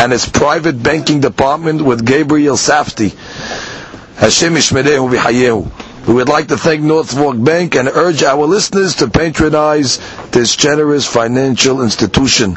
and its private banking department with Gabriel Safti. Hashem Ishmerehu V'Hayehu. We would like to thank North Bank and urge our listeners to patronize this generous financial institution.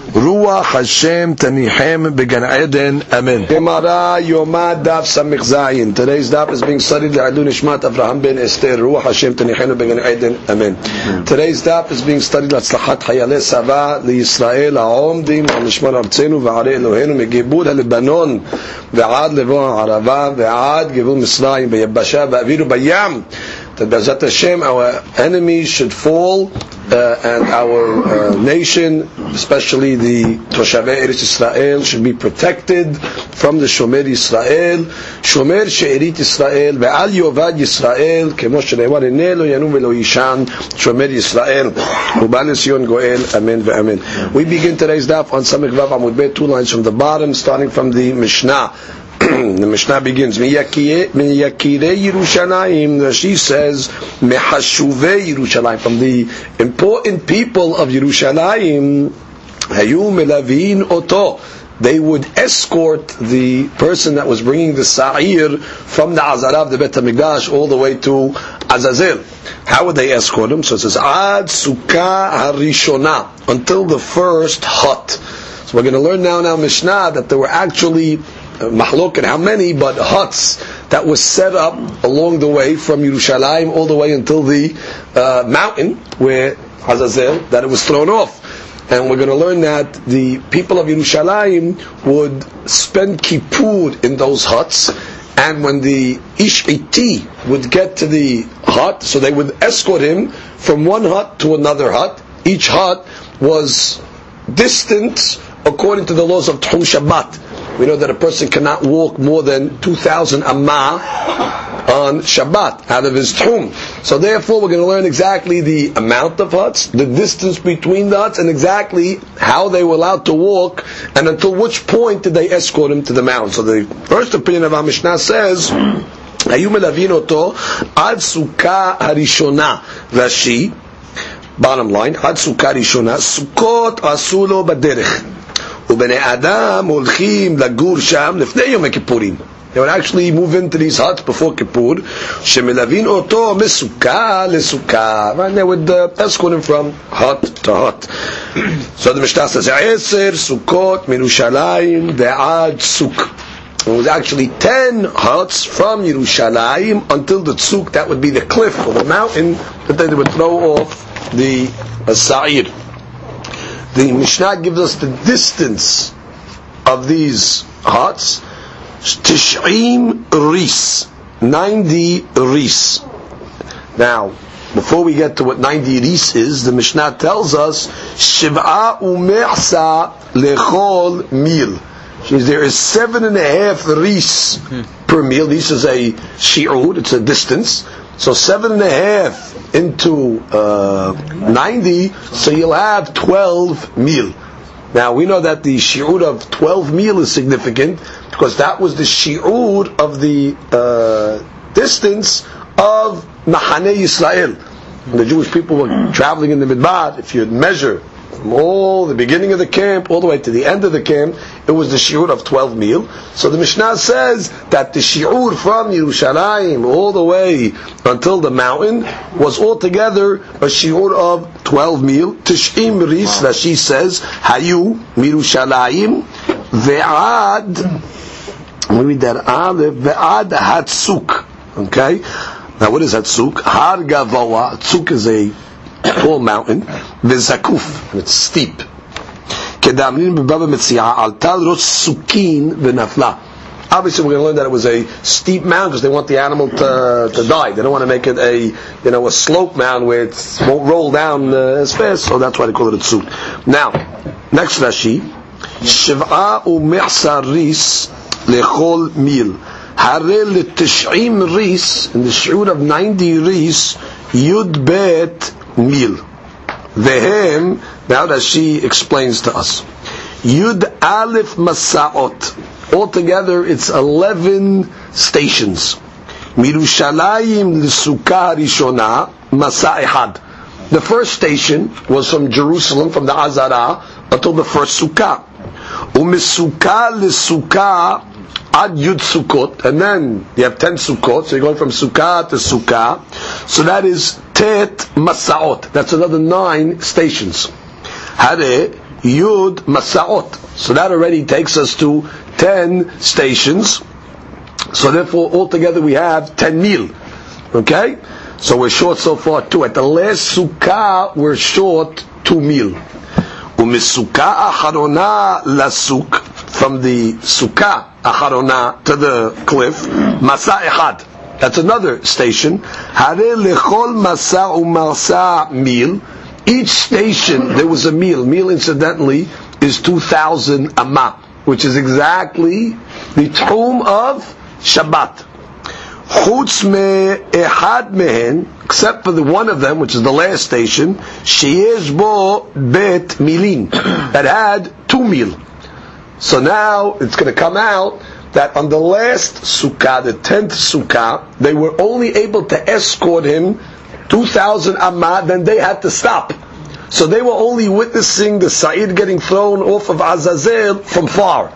רוח השם תניחם בגן עדן, אמן. גמרא יומא דף ס"ז, today's דף is being studied לעדו נשמת אברהם בן אסתר, רוח השם תניחנו בגן עדן, אמן. today's דף is being studied להצלחת חיילי צבא לישראל העומדים על משמר ארצנו וערי אלוהינו מגיבול הלבנון ועד לבוא הערבה ועד גבול מצרים ביבשה ואפילו בים That Bezat Hashem, our enemies should fall uh, and our uh, nation, especially the Toshavei Eretz Israel, should be protected from the Shomer Israel. Shomer She'erit Israel, Ve'al Yovad Yisrael, כמו שנאמר, הנה לא ינום ולא יישן, שומר ישראל, ובא לציון גואל, אמן ואמן. We begin today's daf on Samech Vav Amud Bet, two lines from the bottom, starting from the Mishnah. the Mishnah begins, Miyakirei Yerushalayim, she says, Mehashuvei Yerushalayim, from the important people of Yerushalayim, Hayu Melavin Oto, they would escort the person that was bringing the sa'ir from the Azara of the Bet HaMikdash all the way to Azazel. How would they escort him? So it says, Ad Sukkah Harishona, until the first hut. So we're going to learn now in Mishnah that there were actually mahlok and how many, but huts that was set up along the way from Yerushalayim all the way until the uh, mountain where Hazazel, that it was thrown off. And we're going to learn that the people of Yerushalayim would spend Kippur in those huts, and when the Ish'iti would get to the hut, so they would escort him from one hut to another hut. Each hut was distant according to the laws of Tchum Shabbat we know that a person cannot walk more than 2,000 amma on Shabbat out of his tomb. So therefore, we're going to learn exactly the amount of huts, the distance between the huts, and exactly how they were allowed to walk, and until which point did they escort him to the mountain. So the first opinion of our Mishnah says, היו מלווין אותו עד סוכה הראשונה, רש"י, bottom line, עד סוכה ראשונה, סוכות עשו לו בדרך. ובני אדם הולכים לגור שם לפני יום הכיפורים. They would actually move into these huts before Kippur, שמלווין אותו מסוכה לסוכה, and they would uh, escort him from hut to hut. so the Mishnah says, עשר סוכות מירושלים ועד סוק. It was actually ten huts from Yerushalayim until the tzuk, that would be the cliff or the mountain that they would throw off the uh, sa'ir the Mishnah gives us the distance of these huts. Tish'im ris, 90 ris. Now, before we get to what 90 ris is, the Mishnah tells us, Shiv'a u'me'sa lechol mil. There is seven and a half ris hmm. per meal. This is a shi'ud, it's a distance. So seven and a half into uh, 90, so you'll have 12 meal. Now we know that the shi'ur of 12 meal is significant because that was the shi'ur of the uh, distance of Mahane Yisrael. The Jewish people were traveling in the Midbar, if you measure from all the beginning of the camp all the way to the end of the camp, it was the shiur of 12 meal. So the Mishnah says that the shiur from Yerushalayim all the way until the mountain was altogether a shiur of 12 meal. Tish'im ris, Rashi says, Hayu Mirushalayim ve'ad, me read that, Aleph, ve'ad hatzuk. Okay? Now what is hatzuk? Har gavawa, tzuk is a whole mountain, v'zakuf, and it's steep. כדאמרין בבבא מציאה, עלתה על ראש Obviously, we're going to learn that it was a steep mound because they want the animal to, to die. They don't want to make it a you know a slope mound where it won't roll down uh, as fast. So that's why they call it a tzuk. Now, next Rashi, shiva ומחסר lechol mil harel הרי לתשעים in the shiur of 90 riz yud bet meal. Vehem, now that she explains to us. Yud Aleph Masa'ot. Altogether, it's 11 stations. Mirushalayim L'Sukkah Rishona Masa'ihad. The first station was from Jerusalem, from the Azara, until the first Sukkah. Umisukah L'Sukkah ad Yud Sukkot, and then you have 10 Sukkot, so you're going from Sukkah to Sukkah. So that is Tet Masaot. That's another nine stations. Hare Yud Masaot. So that already takes us to 10 stations. So therefore, altogether we have 10 mil. Okay? So we're short so far two. At the last sukkah, we're short two mil. Umisukah acharona lasuk. From the sukkah acharona to the cliff, masa echad. That's another station. Hare lechol masa umarsa mil. Each station there was a meal. Meal, incidentally, is 2,000 amma, which is exactly the tomb of Shabbat. Chutz me ehad mehen, except for the one of them, which is the last station, sheyesh bo bet milin, that had two mil. So now it's going to come out that on the last sukkah, the tenth sukkah, they were only able to escort him 2,000 amma, then they had to stop. So they were only witnessing the Sa'ir getting thrown off of Azazel from far.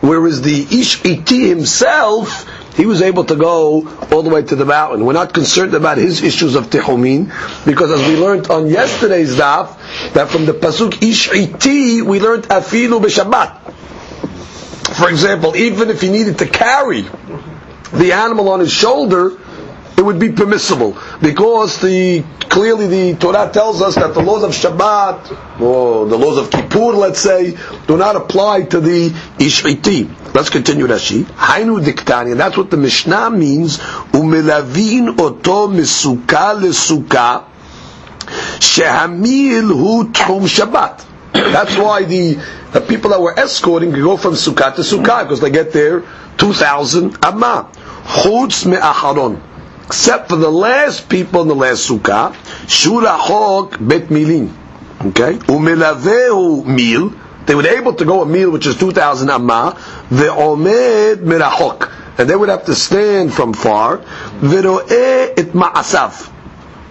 Whereas the Ish Iti himself, he was able to go all the way to the mountain. We're not concerned about his issues of Tehumin, because as we learned on yesterday's daf, that from the Pasuk Ish Iti, we learned Afilu B'Shabbat. For example, even if he needed to carry the animal on his shoulder, it would be permissible because the clearly the Torah tells us that the laws of Shabbat or the laws of Kippur, let's say, do not apply to the Ishiti. Let's continue Rashi. Hainu diktani, that's what the Mishnah means. Umelavin oto misuka lesuka shehamil hu tchum Shabbat. That's why the, the people that were escorting could go from Sukkah to Sukkah because they get there 2,000 amma. Chutz me'acharon except for the last people in the last sukkah, shura chok bet milin. Okay, umilavehu mil. They were able to go a meal which is two thousand amma. The omed mirachok, and they would have to stand from far. Veroe it ma'asav.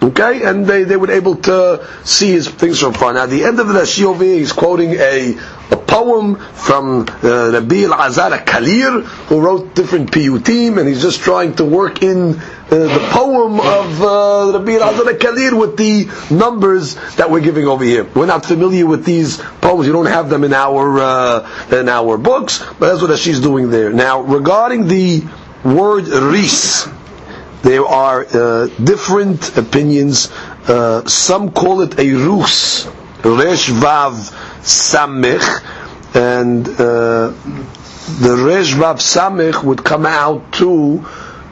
Okay, and they, they were able to see his things from far. Now, at the end of the Rashi over here, he's quoting a, a poem from uh, Rabbi Elazar Kalir, who wrote different piyutim, and he's just trying to work in uh, the poem of uh, Rabbi Elazar Kalir with the numbers that we're giving over here. We're not familiar with these poems. You don't have them in our uh, in our books, but that's what Rashi's doing there. Now, regarding the word ris, there are uh, different opinions. Uh, some call it a rus, resh vav samich, and uh, the resh vav samich would come out to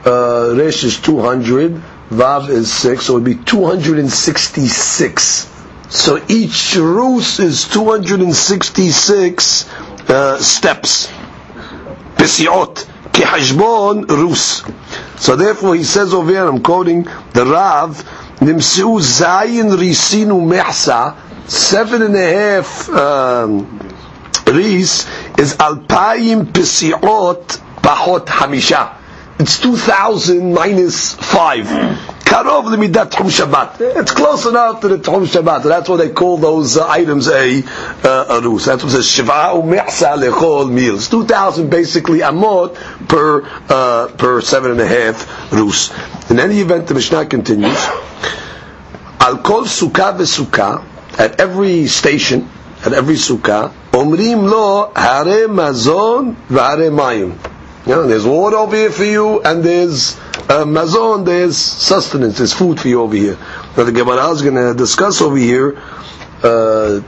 uh, resh is 200, vav is 6, so it would be 266. So each rus is 266 uh, steps. Pesiot, kihashbon rus. So therefore he says over here, I'm quoting the Rav, Nimsiu Zayin Risinu Mehsa, seven and a half um, ris is Alpayim Pesiot Pahot Hamisha. It's 2,000 minus 5. Karov limidat Tchum Shabbat. It's close enough to the Tchum Shabbat. That's why they call those uh, items a, uh. That's what says, Shiva u'me'sa lechol meals. 2,000 basically amot per, uh, per seven and a half rus. In any event, the Mishnah continues, Al kol sukkah ve'sukkah, at every station, at every sukkah, omrim lo hare mazon v'hare mayim. Know, there's water over here for you, and there's uh, mazon, there's sustenance, there's food for you over here. Now the Gemara is going to discuss over here uh,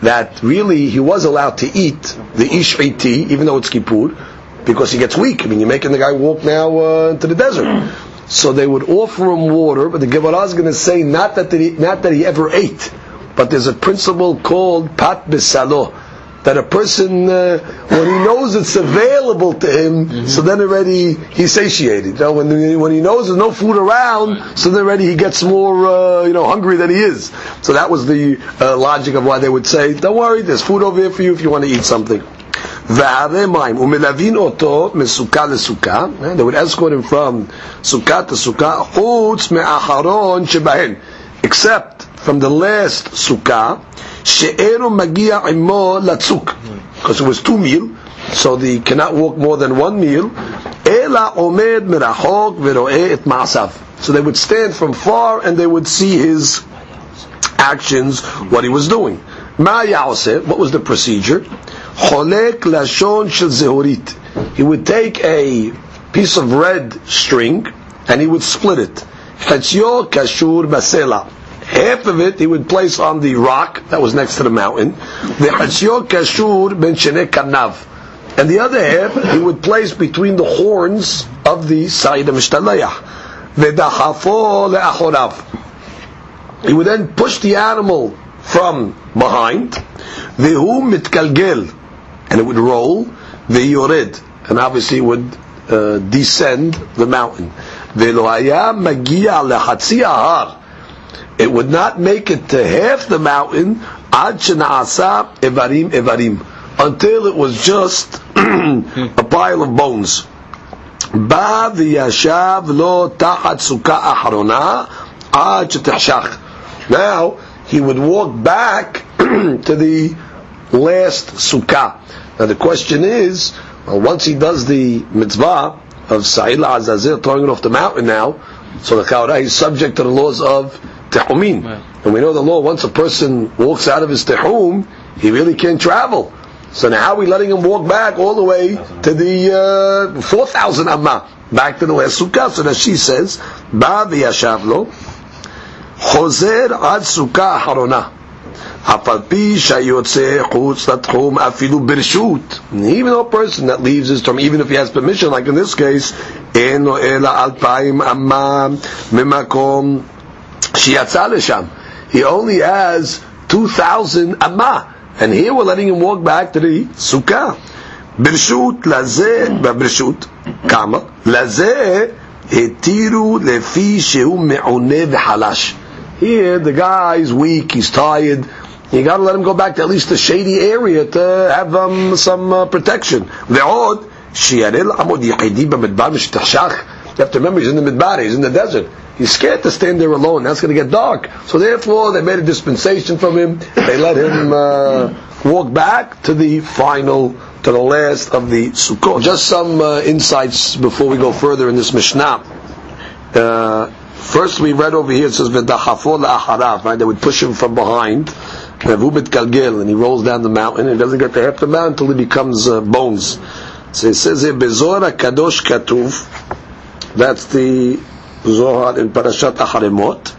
that really he was allowed to eat the ish iti, even though it's kippur, because he gets weak. I mean, you're making the guy walk now uh, into the desert. So they would offer him water, but the Gemara is going to say not that he, not that he ever ate, but there's a principle called pat besalo, that a person uh, when he knows it's available to him, mm-hmm. so then already he's satiated. You know, when when he knows there's no food around, so then already he gets more uh, you know hungry than he is. So that was the uh, logic of why they would say, "Don't worry, there's food over here for you if you want to eat something." והרי מים, ומלווין אותו מסוכה לסוכה, they would escort him from סוכה to סוכה, חוץ מאחרון שבהן, except from the last סוכה, She'eru magia imo latzuk. Because it was two meal, so they cannot walk more than one meal. Ela omed merachok veroe et ma'asav. So they would stand from far and they would see his actions, what he was doing. Ma what was the procedure? Cholek lashon shel zehorit. He would take a piece of red string and he would split it. Chetzio kashur basela Half of it he would place on the rock that was next to the mountain. The. And the other half he would place between the horns of the of Mishtalayah. He would then push the animal from behind. And it would roll the and obviously would uh, descend the mountain. It would not make it to half the mountain evarim evarim until it was just a pile of bones. Now he would walk back to the last sukkah. Now the question is, well, once he does the mitzvah of Sa'ir Azazel, throwing it off the mountain now, so the Kaura is subject to the laws of Tehumin. And we know the law, once a person walks out of his Tehum, he really can't travel. So now how are we letting him walk back all the way to the uh, 4,000 Amma, back to the last Sukkah? So that she says, Ba v'yashavlo, Chozer ad Sukkah harona. אף על פי שהיוצא חוץ לתחום אפילו ברשות, even a person that leaves his term, even if he has permission, like in this case, אין לו אלא אלפיים אמה ממקום שיצא לשם. He only has 2,000 אמה. And here we're letting him walk back to the סוכה. ברשות לזה, ברשות, כמה? לזה התירו לפי שהוא מעונה וחלש. Here the guy is weak, he's tired, you got to let him go back to at least a shady area to have um, some uh, protection. ועוד, שיראה לעמוד יחידי במדבר משתחשך. You have to remember, he's in the midbar, he's in the desert. He's scared to stand there alone. That's going to get dark. So therefore, they made a dispensation from him. They let him uh, walk back to the final, to the last of the Sukkot. Just some uh, insights before we go further in this Mishnah. Uh, first, we read over here, it says, right? They would push him from behind. And he rolls down the mountain, and he doesn't get to half the mountain until he becomes uh, bones. So it says here, Bezora Kadosh Katuv, that's the Zohar in Parashat Aharei Mot.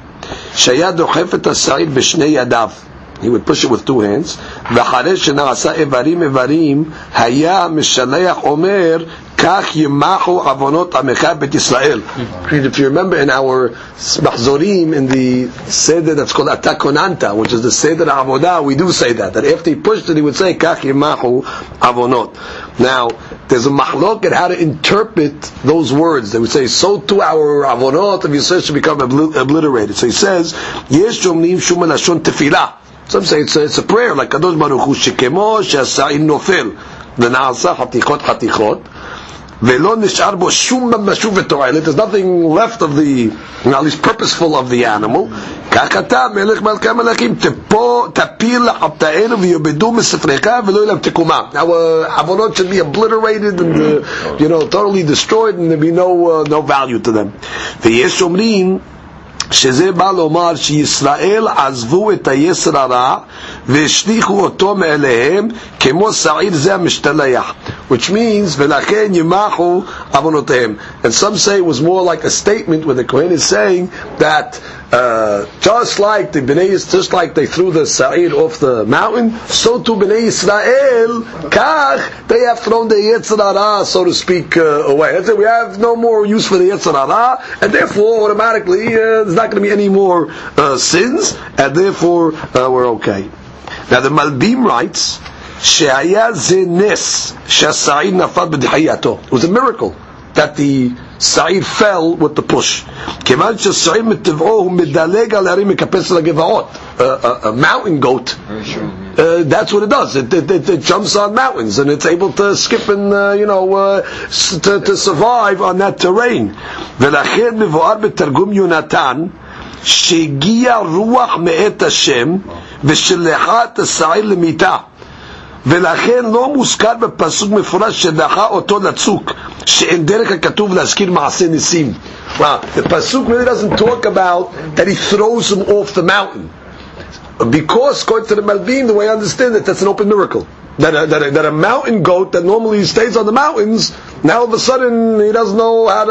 Shaya dochef et ha-sa'ir yadav. He would push it with two hands. V'charei shena asa evarim evarim, haya mishaleach omer, kach yimachu avonot amecha bet Yisrael. If you remember in our Mahzorim, in the Seder that's called Atah Konanta, which is the Seder Avodah, we do say that. That after he pushed it, he would say, kach yimachu avonot. Now, there's a machlok at how to interpret those words. They would say, so too our avonot of Yisrael should become obliterated. So he says, Yesh Shomnim shuman ashon tefillah. Some say it's a, it's a prayer, like Kadosh Baruch Hu shekemo shasa'in nofel. Then asa hatichot hatichot. ולא נשאר בו שום משוב ותועלת, there's nothing left of the, at least purposeful of the animal, כך אתה מלך מלכי המלכים, תפיל לחטאינו ויאבדו מספריך ולא יהיה להם תקומה. Now uh, עוונות should be obliterated and uh, you know, totally destroyed and there be no, uh, no value to them. ויש אומרים שזה בא לומר שישראל עזבו את היסר הרע והשליכו אותו מאליהם כמו שעיר זה המשתלח which means v'lachen yimachu avonoteim. And some say it was more like a statement where the Kohen is saying that uh, just like the Bnei just like they threw the Sa'ir off the mountain, so too Bnei Israel, kach, they have thrown the Yetzirah, so to speak, uh, away. That's it, we have no more use for the Yetzirah, and therefore, automatically, uh, there's not going to be any more uh, sins, and therefore, uh, we're okay. Now the Malbim writes, שהיה זה נס שהסעיר נפל בדחייתו. It was a miracle that the Sa'id fell with the push. כיוון שסעיר מטבעו הוא מדלג על הרים מקפץ לגבעות. A mountain goat, uh, that's what it does. It, it, it, it, jumps on mountains and it's able to skip and, uh, you know, uh, to, to survive on that terrain. ולכן מבואר בתרגום יונתן שהגיע רוח מאת השם ושלחה את השעיר למיתה. ולכן לא מוזכר בפסוק מפורש שדחה אותו לצוק, שאין דרך הכתוב להזכיר מעשה ניסים. Wow, the pasuk really doesn't talk about that he throws him off the mountain. Because, according to the Malbim, the way I understand it, that's an open miracle. That a, that, a, that a mountain goat that normally stays on the mountains, now all of a sudden he doesn't know how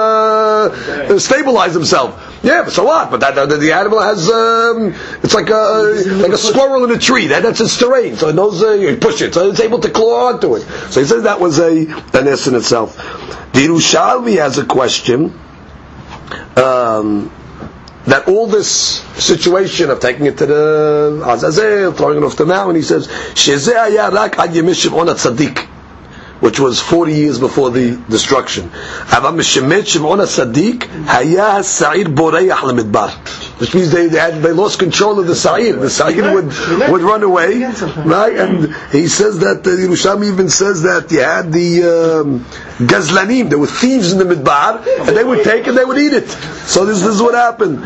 to stabilize himself. Yeah, but so what? But that, the, the animal has um, it's like a like a squirrel in a tree. That, that's its terrain. So it knows uh, you push it, so it's able to claw onto it. So he says that was a an S in itself. The Yerushalmi has a question. Um, that all this situation of taking it to the Azazel, throwing it off the mountain, he says, "Shezeh rak ad yemishim on tzaddik." Which was 40 years before the destruction. Which means they, they, had, they lost control of the Sa'ir. The Sa'ir would, would run away, right? And he says that, the uh, Yerushalmi even says that you had the um, Gazlanim, there were thieves in the Midbar, and they would take it, they would eat it. So this, this is what happened.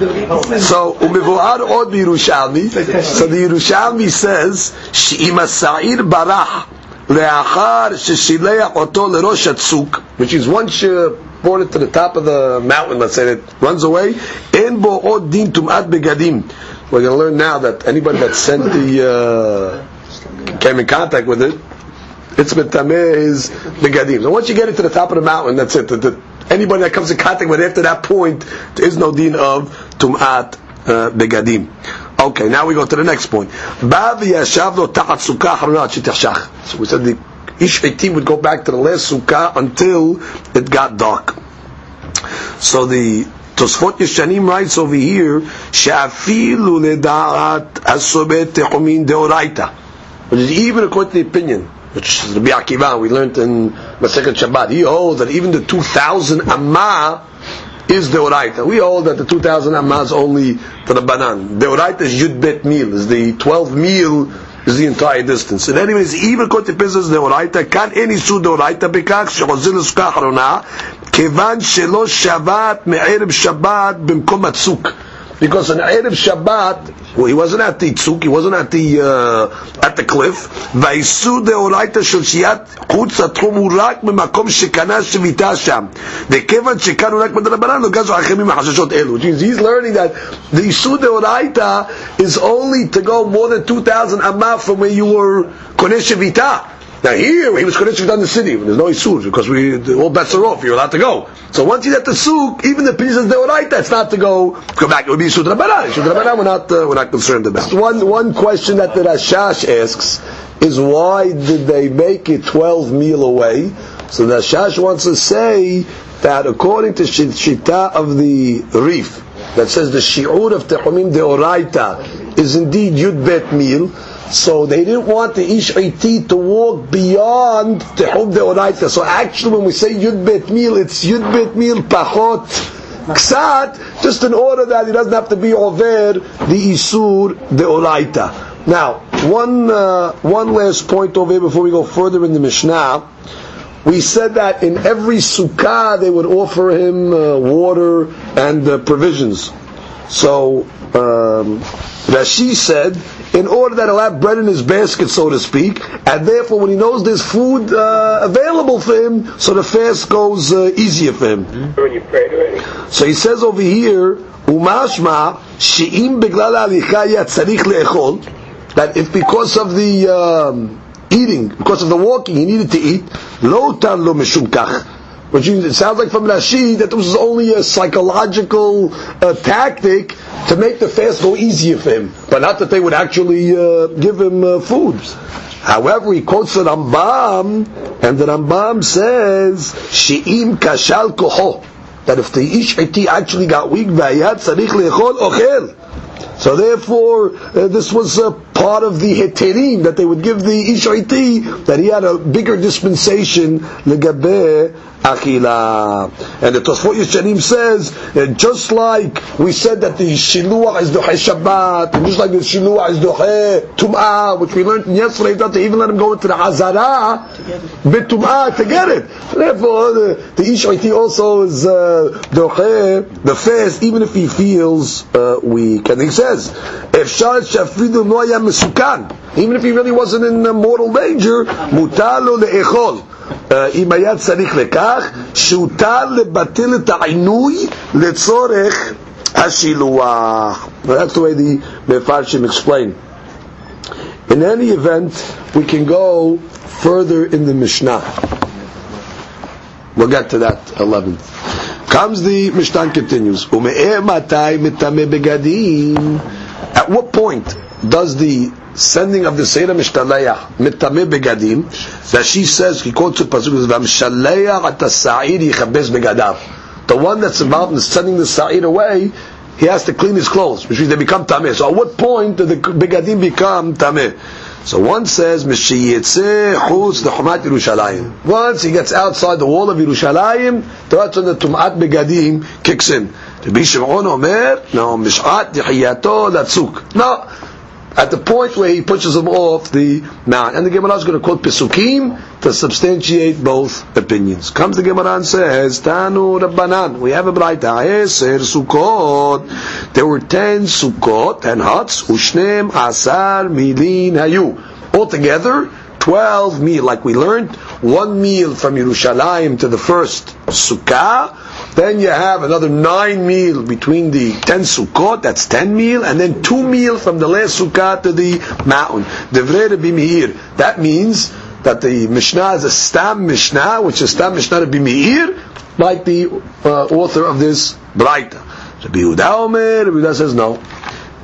So, Umivu'ar od Yerushalmi, so the Yerushalmi says, She'ima Sa'ir barah, לאחר ששילח אותו לראש הצוק, which is once you brought it to the top of the mountain, let's say, it runs away, אין בו עוד דין טומאת בגדים. We're going to learn now that anybody that sent the, uh, came in contact with it, it's metameh is begadim. So once you get it to the top of the mountain, that's it. The, the, anybody that comes in contact with it after that point, there is no din of tumat uh, begadim. Okay, now we go to the next point. So we said the each team would go back to the last sukkah until it got dark. So the Tosfot Yeshanim writes over here, "She'afilu ledaat asobet deoraita," which is even according to the opinion, which is Rabbi Akiva, we learned in Masechet Shabbat. He holds that even the two thousand amma is the Oraita. We hold that the 2,000 Ammah is only for the Banan. The Oraita is Yud Bet Mil, is the 12 mil is the entire distance. And anyways, even according to Pizzas the Oraita, כאן אין איסור דאורייתא בכך שחוזר לסוכה האחרונה, כיוון שלא שבת מערב שבת במקום הצוק because on Erev Shabbat, well, he wasn't at the tzuk, he wasn't at the uh, at the cliff. Vaisu deoraita shel shiat chutz atchum הוא רק במקום שקנה שביתה שם. וכיוון שכאן הוא רק מדרבנן, לא גזו אחרים מחששות אלו. Which means he's learning that the איסור deoraita is only to go more than 2,000 amah from where you were קונה שביתה. Now here, he was connected on the city. There's no isur because we all bets are off. You're allowed to go. So once he's at the souk, even the pieces they were right. That's not to go. Come back. It would be isur drabanan. Isur drabanan. We're not. Uh, we're not concerned about. One one question that the Rashash asks is why did they make it 12 meal away? So the Rashash wants to say that according to Shita of the Rif, that says the Shi'ur of Tehumim Deoraita is indeed Yud Bet Mil. So they didn't want the Ish to walk beyond Tehub Deoraita. So actually when we say Yud Bet Mil, it's Yud Bet Mil Pachot Ksat, just in order that he doesn't have to be over the Isur Deoraita. Now, one, uh, one last point over here before we go further in the Mishnah. We said that in every sukkah they would offer him uh, water and uh, provisions. So um, Rashi said in order that he'll have bread in his basket, so to speak, and therefore when he knows there's food uh, available for him, so the fast goes uh, easier for him. When you prayed already. So he says over here, umashma she'im beglal alicha tzarich le'echol, that if because of the um, eating, because of the walking, he needed to eat, lo tar lo mishum kach. Which it sounds like from Rashi that this was only a psychological uh, tactic to make the fast go easier for him, but not that they would actually uh, give him uh. However, he quotes the Rambam, and the Rambam says, "She'im kashal koho," that if the ish actually got weak. So therefore, uh, this was a part of the heterim that they would give the ishaiti that he had a bigger dispensation legabe achila. And the Tosfot Yeshanim says just like we said that the shiluah is dohe Shabbat, and just like the shiluah is dohe tum'ah, which we learned yesterday, that they even let him go into the hazara bitum'ah to get it. Therefore, the, the ishaiti also is uh, the fast, even if he feels uh, weak. And he says, if shal shafidu no mesukan, even if he really wasn't in mortal danger, mutalo le'echol. אם היה צריך לכך, שהותר לבטל את העינוי לצורך השילוח. That's the way the Mefarshim explain. In any event, we can go further in the Mishnah. We'll get to that 11th. Comes the Mishnah continues. At what point does the sending of the Seira Mishtaleach mitame begadim that she says he quotes the pasuk is v'amshaleach at sa'ir yichabes begadav. The one that's involved in sending the sa'ir away, he has to clean his clothes, which means they become tameh. So at what point do the begadim become tameh? So one says Mishiyetze chutz lechumat Yerushalayim. Once he gets outside the wall of Yerushalayim, that's when the tumat begadim kicks in. Rabbi Shimon Omer, no, mishat dihiyato latzuk. No, at the point where he pushes him off the mount. And the Gemara is going to quote Pesukim to substantiate both opinions. Comes the Gemara and says, Tanu Rabbanan, we have a Braita, Eser Sukkot. There were ten Sukkot, and huts, Ushnem Asar Milin Hayu. Altogether, 12 meal, like we learned, one meal from Yerushalayim to the first Sukkah, then you have another nine meal between the ten sukkot, that's ten meal, and then two meal from the last sukkah to the mountain. Devrei Rabbi. That means that the Mishnah is a Stam Mishnah, which is Stam Mishnah Rabbi Meir, like the uh, author of this Braita. Rabbi Yehuda Rabbi Yehuda says no.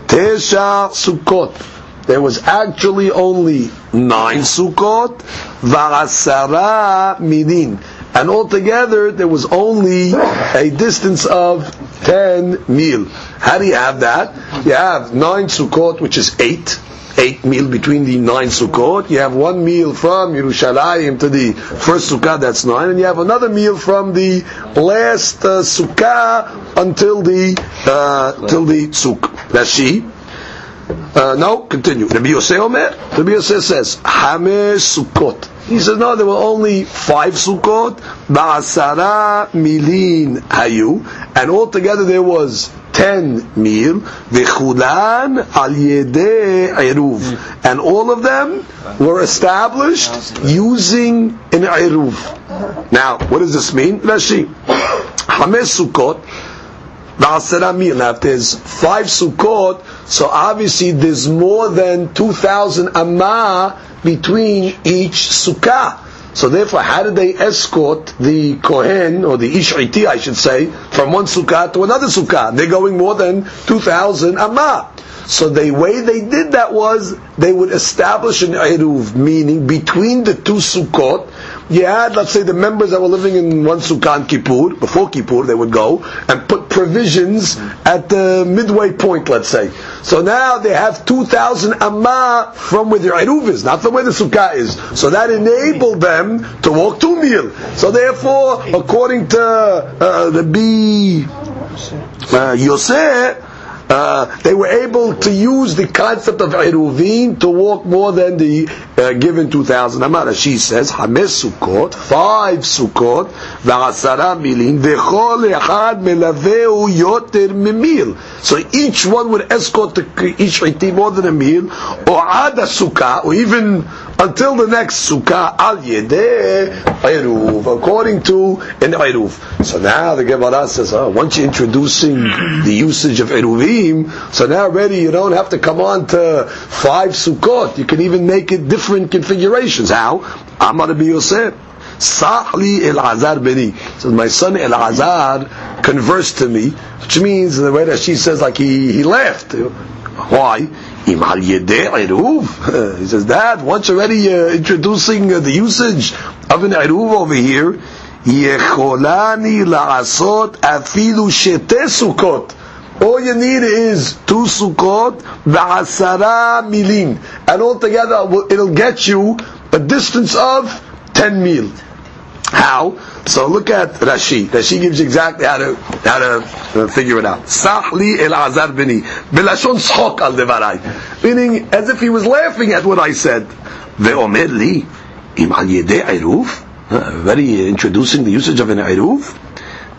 Tesha Sukkot. There was actually only nine Sukkot, Varasara Midin and altogether there was only a distance of 10 mil. How do you have that? You have 9 sukkot, which is 8, 8 mil between the 9 sukkot. You have one meal from Yerushalayim to the first sukkah, that's 9, and you have another meal from the last uh, sukkah until the, uh, till the sukkah. That's she. Uh, no, continue. Rabbi Yosef Omer, Rabbi Yosef says, Hamesh Sukkot. He says, no, there were only five Sukkot, Ba'asara milin hayu, and altogether there was ten mil, v'chulan al yedeh eruv. And all of them were established using an eruv. Now, what does this mean? Rashi. Hamesh Sukkot. Now, if there's five Sukkot, so obviously there's more than 2,000 amma between each sukkah. So therefore, how did they escort the Kohen, or the Ish'iti, I should say, from one sukkah to another sukkah? They're going more than 2,000 amma. So the way they did that was, they would establish an Eruv, meaning between the two sukkot, you had, let's say, the members that were living in one sukkah on Kippur, before Kippur, they would go and put provisions at the midway point, let's say. So now they have 2,000 amma from where their Eruv is, not from where the sukkah is. So that enabled them to walk two mil. So therefore, according to uh, the B, uh, Yosef, uh, they were able to use the concept of Eruvin to walk more than the uh, given 2,000 Amara. She says, Hames Sukkot, five Sukkot, echad melaveu yoter mimil. So each one would escort the, each iti more than a meal, or ad sukkah, or even until the next sukkah al yedeh eruv, according to an eruv. So now the Gemara says, oh, once you're introducing the usage of eruvim, so now already you don't have to come on to five sukkot. You can even make it different configurations. How? Amar Yosef. Sahli El Beni. So my son El Azar conversed to me, which means the way that she says, like he, he laughed. Why? He says that once already uh, introducing uh, the usage of an eruv over here. Yecholani laasot afilu shete sukot. All you need is two sukot v'asara milin, and altogether it'll get you a distance of ten mil. How? So look at Rashi. Rashi gives you exactly how to how to uh, figure it out. Sahli el azar bini belashon schok al devarai, meaning as if he was laughing at what I said. Ve'omer li im al yedei iruv. Very introducing the usage of an iruv.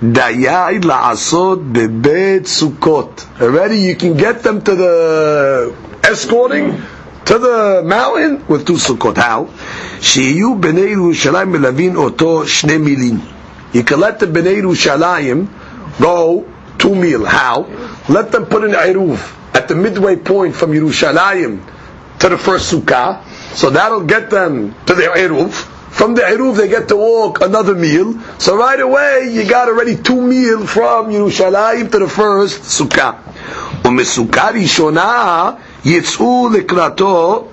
Dayai la'asod bebet sukkot. Already you can get them to the escorting to the mountain with two sukkot. How? שיהיו בני ירושלים מלווין אותו שני מילים. You can let the בני ירושלים go two mil. How? Let them put an eruv at the midway point from Yerushalayim to the first sukkah. So that'll get them to the eruv. From the eruv they get to walk another meal. So right away you got already two meal from Yerushalayim to the first sukkah. ומסוכה ראשונה יצאו לקראתו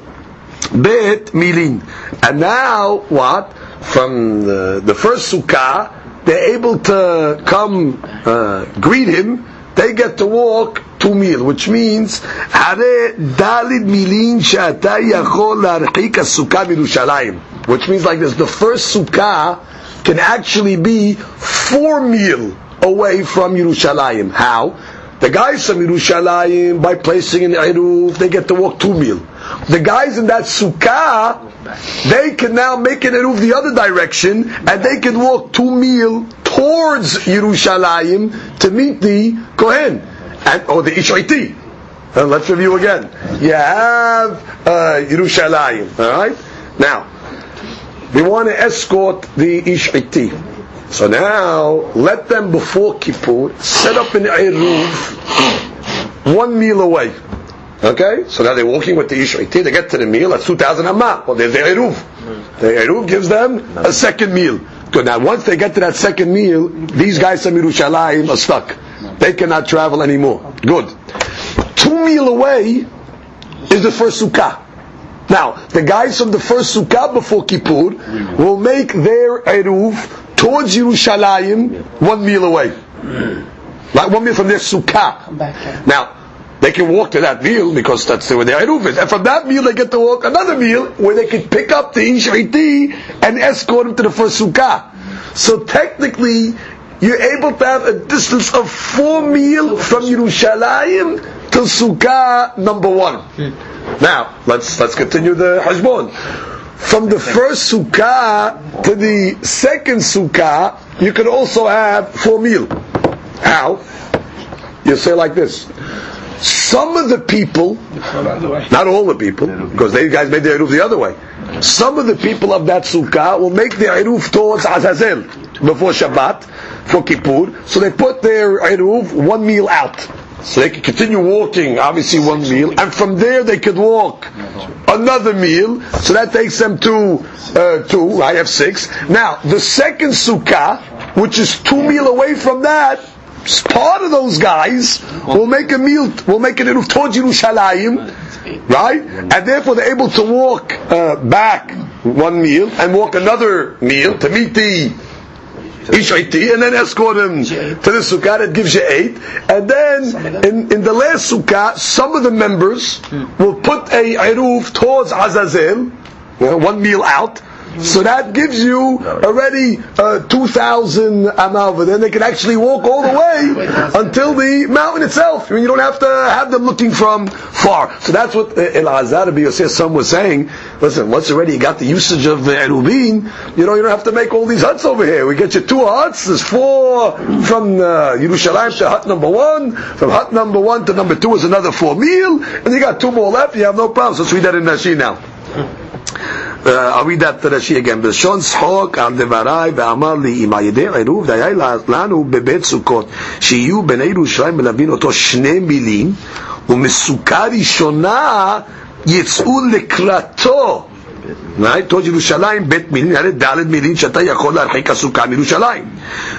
bet milin. And now what? From the, the first sukkah, they're able to come uh, greet him. They get to walk two mil, which means הרי דלת מילין שאתה יכול להרחיק הסוכה מירושלים. Which means like this, the first sukkah can actually be four mil away from Yerushalayim. How? The guys from Yerushalayim, by placing in Eruv, they get to walk two mil the guys in that sukkah, they can now make an eruv the other direction, and they can walk two mil towards Yerushalayim to meet the Kohen and or the Ishaiti. Uh, let's review again. You have uh, Yerushalayim, all right? Now, we want to escort the Ishaiti. So now, let them before Kippur set up an eruv one meal away. Okay, so now they're walking with the Ishaiti, they get to the meal, that's 2,000 amma. Well, there's the Eruv. The Eruv gives them a second meal. Good, now once they get to that second meal, these guys from Yerushalayim are stuck. They cannot travel anymore. Good. Two meal away is the first sukkah. Now, the guys from the first sukkah before Kippur will make their Eruv towards Yerushalayim one meal away. Like one meal from their sukkah. Now, they can walk to that meal because that's where their Eruv is. And from that meal they get to walk another meal where they can pick up the Ishaiti and escort him to the first Sukkah. So technically, you're able to have a distance of four meal from Yerushalayim to Sukkah number one. Now, let's, let's continue the Hashbon. From the first Sukkah to the second Sukkah, you can also have four meal. How? You say like this. Some of the people, not all the people, because they guys made their Eruv the other way. Some of the people of that sukkah will make their Eruv towards Azazel before Shabbat, for Kippur, so they put their Eruv one meal out. So they can continue walking, obviously one meal, and from there they could walk another meal, so that takes them to uh, two, I have six. Now, the second sukkah, which is two meal away from that, part of those guys will make a meal, will make an eruv towards Yerushalayim, right? And therefore they're able to walk uh, back one meal and walk another meal to meet the Ishaiti and then escort him to the sukkah that gives you eight. And then in, in the last sukkah, some of the members will put a eruv towards Azazel, uh, one meal out, so that gives you already uh, 2,000 amal. Then they can actually walk all the way until the mountain itself. I mean, you don't have to have them looking from far. So that's what uh, El Azar Yosef son was saying. Listen, once already you got the usage of the Erubin, you know, you don't have to make all these huts over here. We get you two huts. There's four from uh, Yerushalayim to hut number one. From hut number one to number two is another four meal. And you got two more left. You have no problem. So let's read that in Rashi now. Uh, I'll read that to Rashi again. בלשון צחוק על דבריי ואמר לי אם על ידי עירוב דהיה לנו בבית סוכות שיהיו בני ירושלים מלווין אותו שני מילים ומסוכה ראשונה יצאו לקראתו towards ירושלים, בית מילין, הרי ד' מילין שאתה יכול להרחיק הסוכה מירושלים.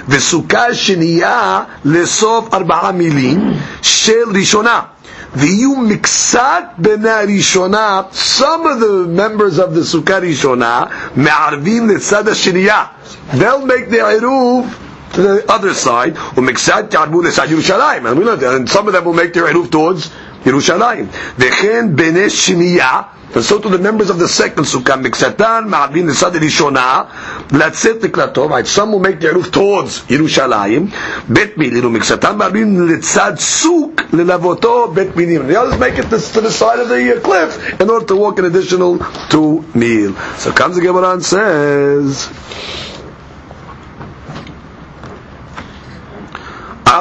וסוכה שנייה לסוף ארבעה מילין של ראשונה. V'yu miksat b'nei rishona, some of the members of the sukkah rishona, me'arvim l'tzad ha'shiniyah. They'll make their eruv to the other side, umikzat yarbu l'sad Yerushalayim, and we learned, and some of them will make their eruv towards Yerushalayim. V'chen b'nei shmiya, and so to the members of the second sukkah, Miksatan, Ma'abin, Nisad, Rishona, Latzet, Niklatov, right? Some will make the Yeruf towards Yerushalayim, Bet Miliru, Miksatan, Ma'abin, Litzad, Suk, Lilavoto, Bet Miliru. The others make it to, to the side of the uh, cliff in order to walk an additional two mil. So comes the Gemara and says,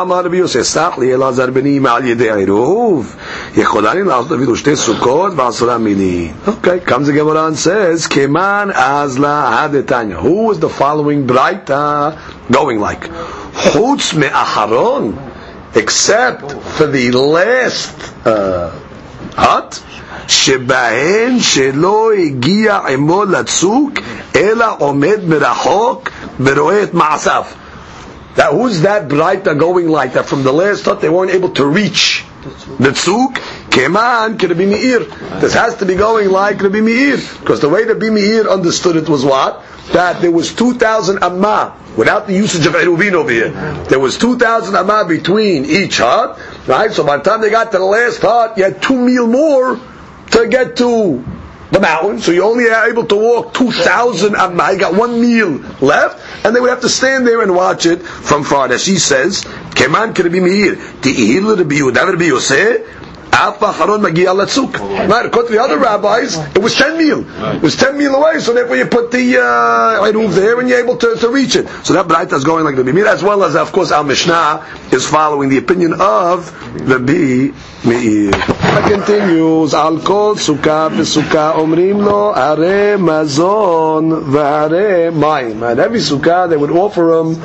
אמר רבי יוסף, סח לי אלעזר בני מעל ידי עירוב, יכולה לי לעשות אפילו שתי סוכות ועשרה מילים. אוקיי, comes the Gemara and says, כמן אז לה הדתניא. Who is the following ברייתא going like? חוץ מאחרון, except for the last uh, hut, שבהן שלא הגיע עמו לצוק, אלא עומד מרחוק ורואה את מעשיו. That who's that Braita going like that? From the last thought they weren't able to reach the tzuk. Keman Rabbi Meir. This has to be going like Rabbi Meir, because the way Rabbi Meir understood it was what that there was two thousand amma without the usage of eruvin over here. There was two thousand amma between each hut, right? So by the time they got to the last hut, you had two meal more to get to the mountain, so you only are able to walk 2,000 amma, you got one meal left, and they would have to stand there and watch it from far. As she says, Keman Meir, Rabbi Yehuda. Rabbi Yosef, Alpha Haron Magia Latzuk. Right, according to the other rabbis, it was 10 meal. It was 10 meal away, so therefore you put the uh, there and you're able to, to reach it. So that Braita is going like the Meir, as well as, of course, Al Mishnah is following the opinion of Rabbi Meir. It continues, Al Kol Sukkah V'Sukkah Omrim Lo Are Mazon V'Are Mayim. And every Sukkah they would offer him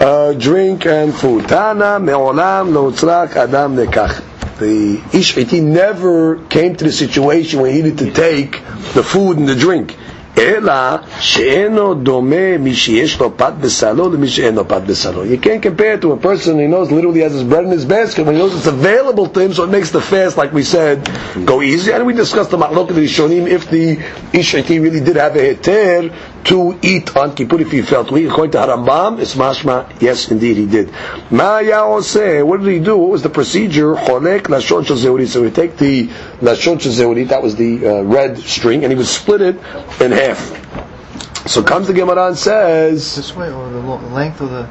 uh, drink and food. Tana Me'olam Lo Tzrak Adam Nekach the Ish never came to the situation where he needed to take the food and the drink. אלא שאינו דומה מי שיש לו פת בסלו למי שאין לו פת בסלו. You can't compare it to a person who knows literally has his bread in his basket when he knows it's available to him, so it makes the fast, like we said, go easy. And we discussed the Mahlok of the Rishonim, if the Ish really did have a heter to eat on Kippur if he felt weak. According to Harambam, it's mashma, yes, indeed he did. Ma what did he do? What was the procedure? Cholek lashon zeuri. So he take the lashon zeuri, that was the uh, red string, and he would split it in half. So comes the Gemara and says... This way, or the length of the...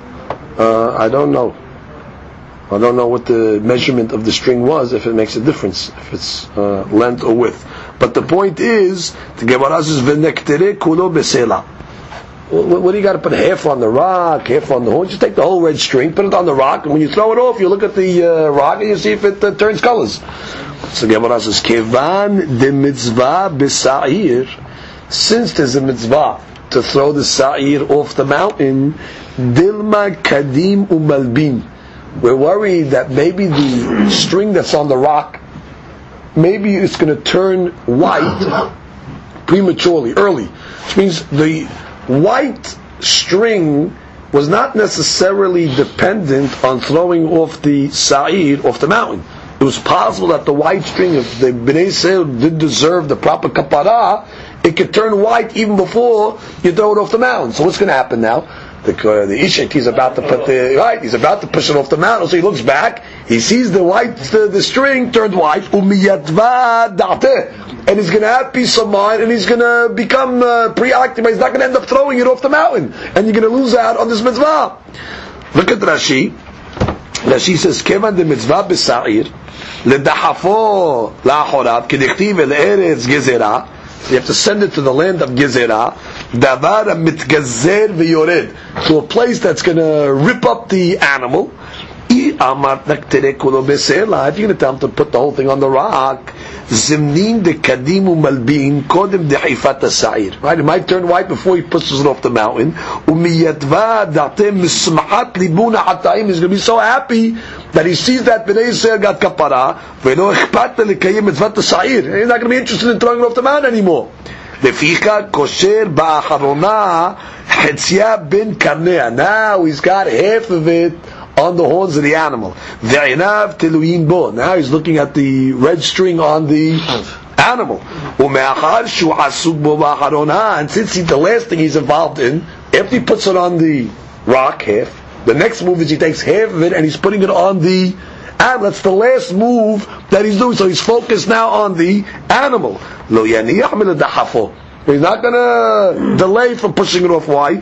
Uh, I don't know. I don't know what the measurement of the string was, if it makes a difference, if it's uh, length or width. But the point is, the Gemara says, "V'nektere kulo besela." What do you got to put half on the rock, half on the horn? Just take the whole red string, put it on the rock, and when you throw it off, you look at the uh, rock and you see if it uh, turns colors. So Gemara says, "Kevan de mitzvah besa'ir." Since there's a mitzvah to throw the sa'ir off the mountain, dilma kadim umalbin. We're worried that maybe the string that's on the rock maybe it's going to turn white prematurely, early. Which means the white string was not necessarily dependent on throwing off the sa'ir off the mountain. It was possible that the white string, if the Bnei Israel did deserve the proper kapara, it could turn white even before you throw it off the mountain. So what's going to happen now? The the Ishik, he's about to put the right, he's about to push it off the mountain. So he looks back, he sees the white, the, the string turned white, and he's going to have peace of mind, and he's going to become uh, preoccupied. He's not going to end up throwing it off the mountain, and you're going to lose out on this mitzvah. Look at Rashi. Rashi says, "Kevan de mitzvah b'sa'ir ledahafo la'achorav kedichtiv el eretz gezerah." You have to send it to the land of Gezerah. Davar mitgazer v'yored. To a place that's going to rip up the animal. If you're going to tell him to put the whole thing on the rock, zimnin de kadimu malbin kodem de hifat sa'ir. Right? It might turn white before he pushes it off the mountain. Umiyatva datem mismahat libuna hatayim. He's going to be so happy that he sees that Bnei Yisrael got kapara. Velo ichpat lekayim mitzvat sa'ir. He's not going to be interested in throwing it off the mountain anymore. Deficha kosher ba'acharona chetzia bin karnea. Now he's got half of it on the horns of the animal. Ve'inav teluin bo. Now he's looking at the red string on the animal. Ume'achar shu asuk bo ba'acharona. And since he, the last thing he's involved in, if he puts it on the rock half, the next move is he takes half of it and he's putting it on the animal. That's the last move that he's doing. So he's focused now on the animal. He's not going to delay from pushing it off. Why?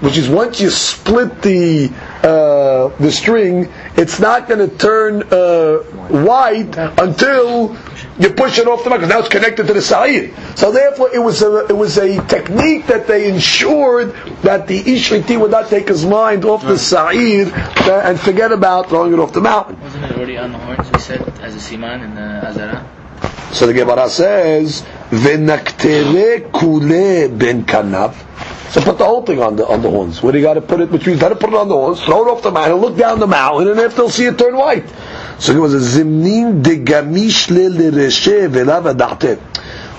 Which is once you split the uh, the string, it's not going to turn uh, white until you push it off the because now it's connected to the sa'ir. So therefore, it was a it was a technique that they ensured that the ishriti would not take his mind off the sa'ir and forget about throwing it off the mountain. Wasn't it already on the horns, we said, as a siman in the Azara? So the Gemara says, "V'naktere kule ben kanav." So put the whole thing on the on the horns. Where do you got to put it? Which means got to put it on the horns, throw it off the mountain, look down the mountain, and after they'll see it turn white. So it was a zimnin de gamish le lereshe.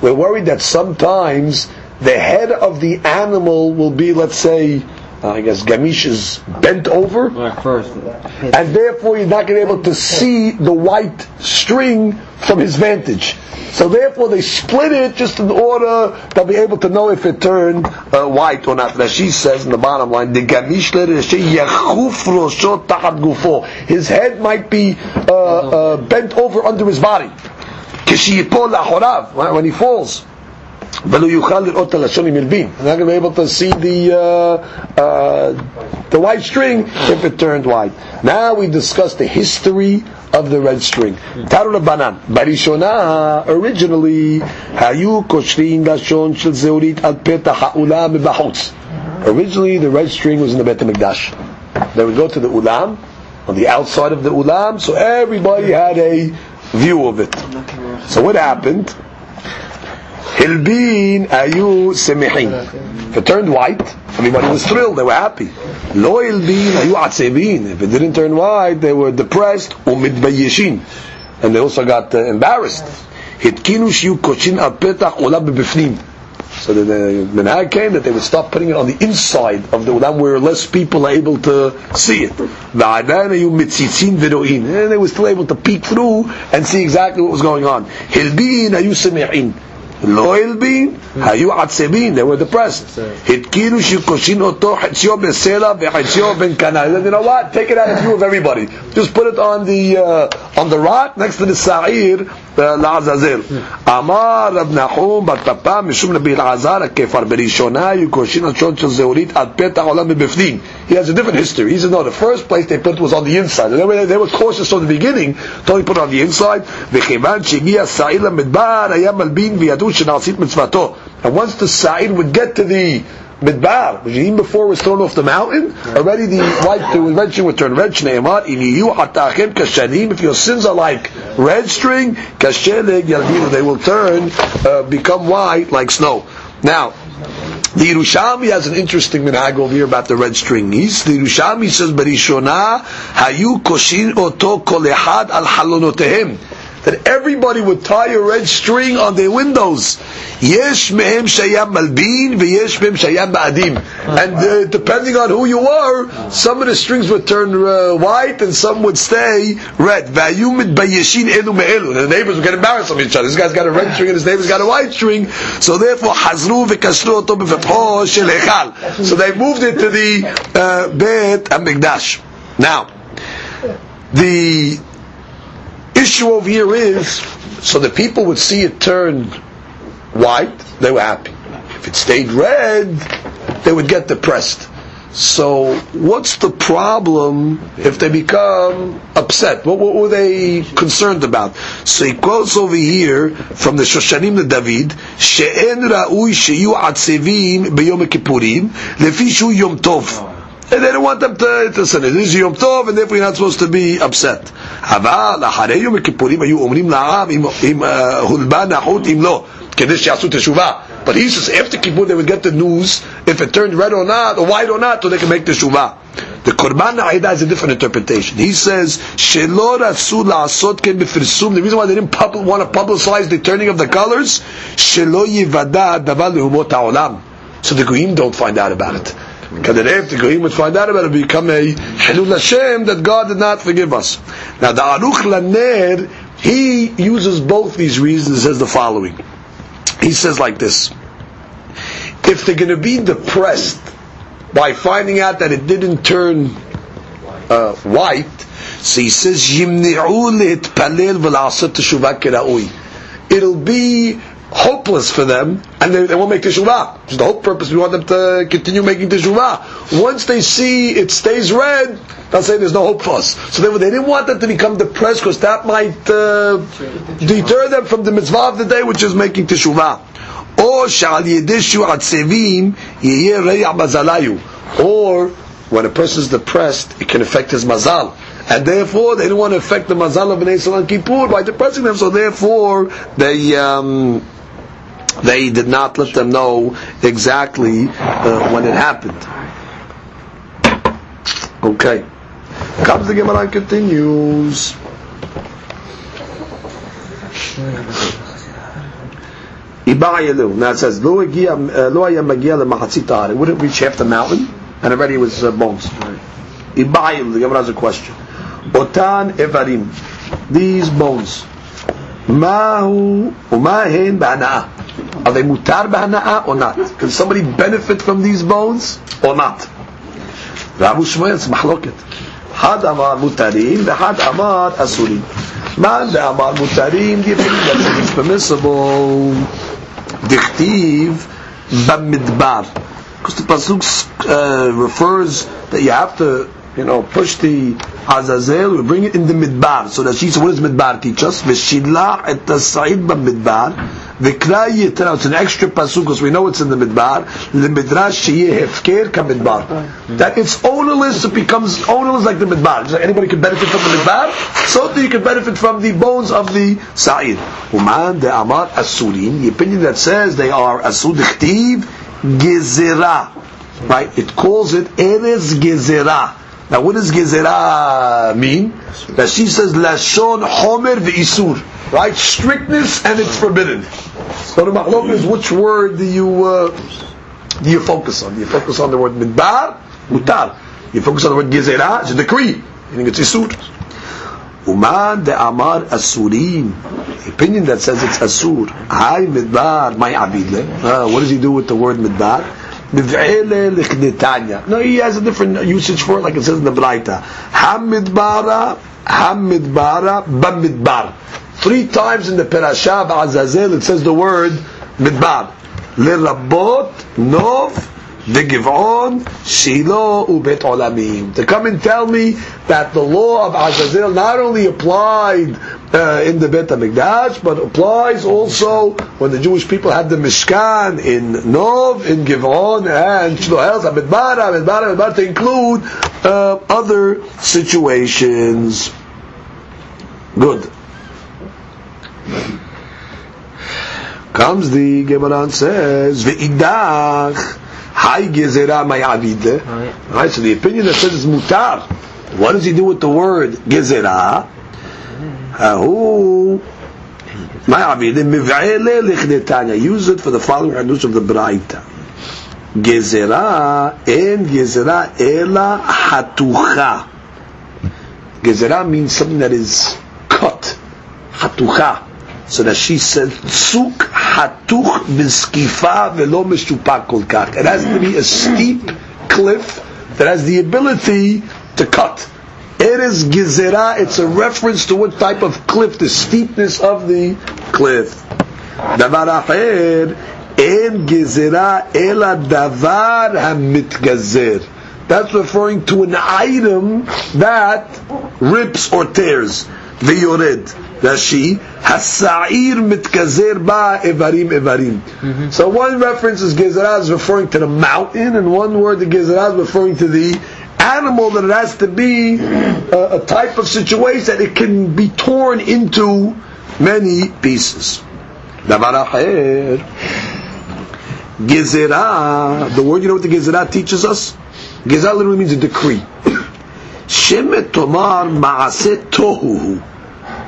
We're worried that sometimes the head of the animal will be, let's say, I guess gamish is bent over, First, and therefore you're not going to be able to see the white string from his vantage. So therefore they split it just in order to be able to know if it turned uh, white or not. That she says in the bottom line, the gamish yachuf rosho tachat gufo. His head might be uh, uh, bent over under his body. Kishiyipol lachorav, right, when he falls. ולא יוכל לראות את הלשון עם מלבין. He's not going to be able to see the uh, uh, the white string if it turned white. Now we discuss the history of the red string. Taru Rabbanan. Barishona, originally, היו קושרים לשון של זהורית על פתח האולם מבחוץ. Originally, the red string was in the Bet HaMikdash. They would go to the ulam, on the outside of the ulam, so everybody had a view of it. So what happened? Hilbin ayu semihin. If it turned white, everybody was thrilled, they were happy. Lo hilbin ayu atzebin. If it didn't turn white, they were depressed, umidbayishin. And they also got uh, embarrassed. Hitkinu shiu kochin al petach olam bebifnim. So the, the came that they would stop putting it on the inside of the ulam where less people are able to see it. And they were still able to peek through and see exactly what was going on. Hilbin ayu semihin. לא הלבין, היו עצבים, they were depressed. התקינו שקושין אותו חציו בסלע וחציו בין קנה. You know what? Take it out of view of everybody. Just put it on the uh, on the rock next to the sa'ir לעזאזל. אמר רב נחום בר פפא משום רבי אלעזר הכפר בראשונה היו קושין לשון של זהורית עד פתח עולם מבפנים. He has a different history. He said no, the first place they put it was on the inside. They were, they were cautious from the beginning, so they put it on the inside. וכיוון שהגיע סעיר למדבר היה מלבין וידעו and once the side would get to the Midbar, which even before was thrown off the mountain, already the white the red string would turn red. Shneimar, kashanim, if your sins are like red string, they will turn, uh, become white like snow. Now, the Yerushalmi has an interesting minhag over here about the red string. He's, the Yerushalmi says, "Berishona hayu koshin oto kolehad al halonotehem." That everybody would tie a red string on their windows. Yesh mehem shayam malbin v'yesh mehem shayam ba'adim. And uh, depending on who you are, some of the strings would turn uh, white and some would stay red. The neighbors would get embarrassed of each other. This guy's got a red string and his neighbor's got a white string. So therefore, hazru v'kashru oto shel. So they moved it to the uh, Beit HaMikdash. Now, the issue over here is so the people would see it turn white, they were happy. If it stayed red, they would get depressed. So what's the problem if they become upset? What, what were they concerned about? So he quotes over here from the Shoshanim to David, she'en ra'ui she'yu atzevim b'yom kippurim, lefi shu yom tov and they don't want them to, to sin. It is Yom Tov, and therefore you're not supposed to be upset. אבל אחרי יום הכיפורים היו אומרים לעם, אם הולבן החוט, אם לא, כדי שיעשו תשובה. But he says after Kippur they would get the news if it turned red or not or white or not so they can make the shuvah. The Korban HaEdah is a different interpretation. He says The reason why they didn't public, want to publicize the turning of the colors So the Goyim don't find out about it. Because if the Goyim would find out about it, become a Hilul Hashem that God did not forgive us. Now the Aruch Laner, he uses both these reasons as the following. He says like this. If they're going to be depressed by finding out that it didn't turn uh, white, so he says. It'll be hopeless for them, and they, they won't make teshuvah. It's the whole purpose. We want them to continue making teshuvah. Once they see it stays red, they'll say there's no hope for us. So they, they didn't want them to become depressed because that might uh, deter them from the mitzvah of the day, which is making teshuvah. Or shall mazalayu. Or when a person is depressed, it can affect his mazal. And therefore, they didn't want to affect the mazal of Bnei Salam Kippur by depressing them, so therefore, they, um, they did not let them know exactly uh, when it happened. Okay. Comes the Gemara and continues. Ibayalu. Now it says, Lo uh, haya magia lemahazit It wouldn't reach half the mountain, and already it was uh, bones. Ibayalu. The Gemara has a question. Otan evarim. These bones. Mahu umahen ba'ana'ah. Are they mutar b'hana'ah or not? Can somebody benefit from these bones or not? Rabu Shmuel, it's mahloket. Had amar mutarim, v'had amar asurim. Man amar mutarim, the opinion that it's permissible. Dichtiv b'midbar. Because the pasuk uh, refers that you have to, you know, push the azazel, we bring it in the midbar. So that she said, what does midbar teach us? V'shilach et sa'ir b'midbar. V'kra yitra. It's an extra pasuk because we know it's in the midbar. L'midrash sheyeh hefker kamidbar. That it's ownerless, it becomes ownerless like the midbar. Just like anybody can benefit from the midbar, so that you can benefit from the bones of the sa'ir. Uman de amar asurim. The opinion that says they are asud gezerah. Right? It calls it eres gezerah. Now, what does gezerah mean? That she says lashon homer ve'isur, right? Strictness and it's forbidden. So the machlok is which word do you uh, do you focus on? Do you focus on the word midbar, mutar? You focus on the word gezerah, it's a decree. Think it's isur. Uman de amar asurim. Opinion that says it's asur. Hi midbar, my abidle. Uh, what does he do with the word midbar? No, he has a different usage for it, like it says in the Braita. Hamidbara, Hamidbara, Bamidbar. Three times in the Perashah of Azazel it says the word Midbar. Lirabot, Nov, V'givon, Shiloh, Ubet Olamim. To come and tell me that the law of Azazel not only applied uh, in the Bet HaMikdash, but applies also when the Jewish people had the Mishkan in Nov, in Givon, and Shiloh, Midbar, Midbar, Midbar, to include uh, other situations. Good. Comes the Gemara and says, Ve'idach, Hai gezerah ma'avid. Right, so the opinion that says it's mutar, what does he do with the word gezerah? Hahu ma'avid miv'ele lichnetanya. Use it for the following hadush of the Braita. Gezerah and gezerah ela hatucha. Gezerah means something that is cut. Hatucha. So that she said, Tzuk hatuch b'skifa velo meshupak kol. It has to be a steep cliff that has the ability to cut. It is gezerah, it's a reference to what type of cliff, the steepness of the cliff. Davar acher, en gezerah ela davar hamitgazer. that's referring to an item that rips or tears. ויורד. Rashi, הסעיר מתגזר בה איברים איברים. So one reference is Gezerah is referring to the mountain, and one word the Gezerah is referring to the animal that it has to be a, a type of situation that it can be torn into many pieces. דבר אחר, Gezerah, the word you know what the Gezerah teaches us? Gezerah literally means a decree. Shemet tomar maaseh tohu.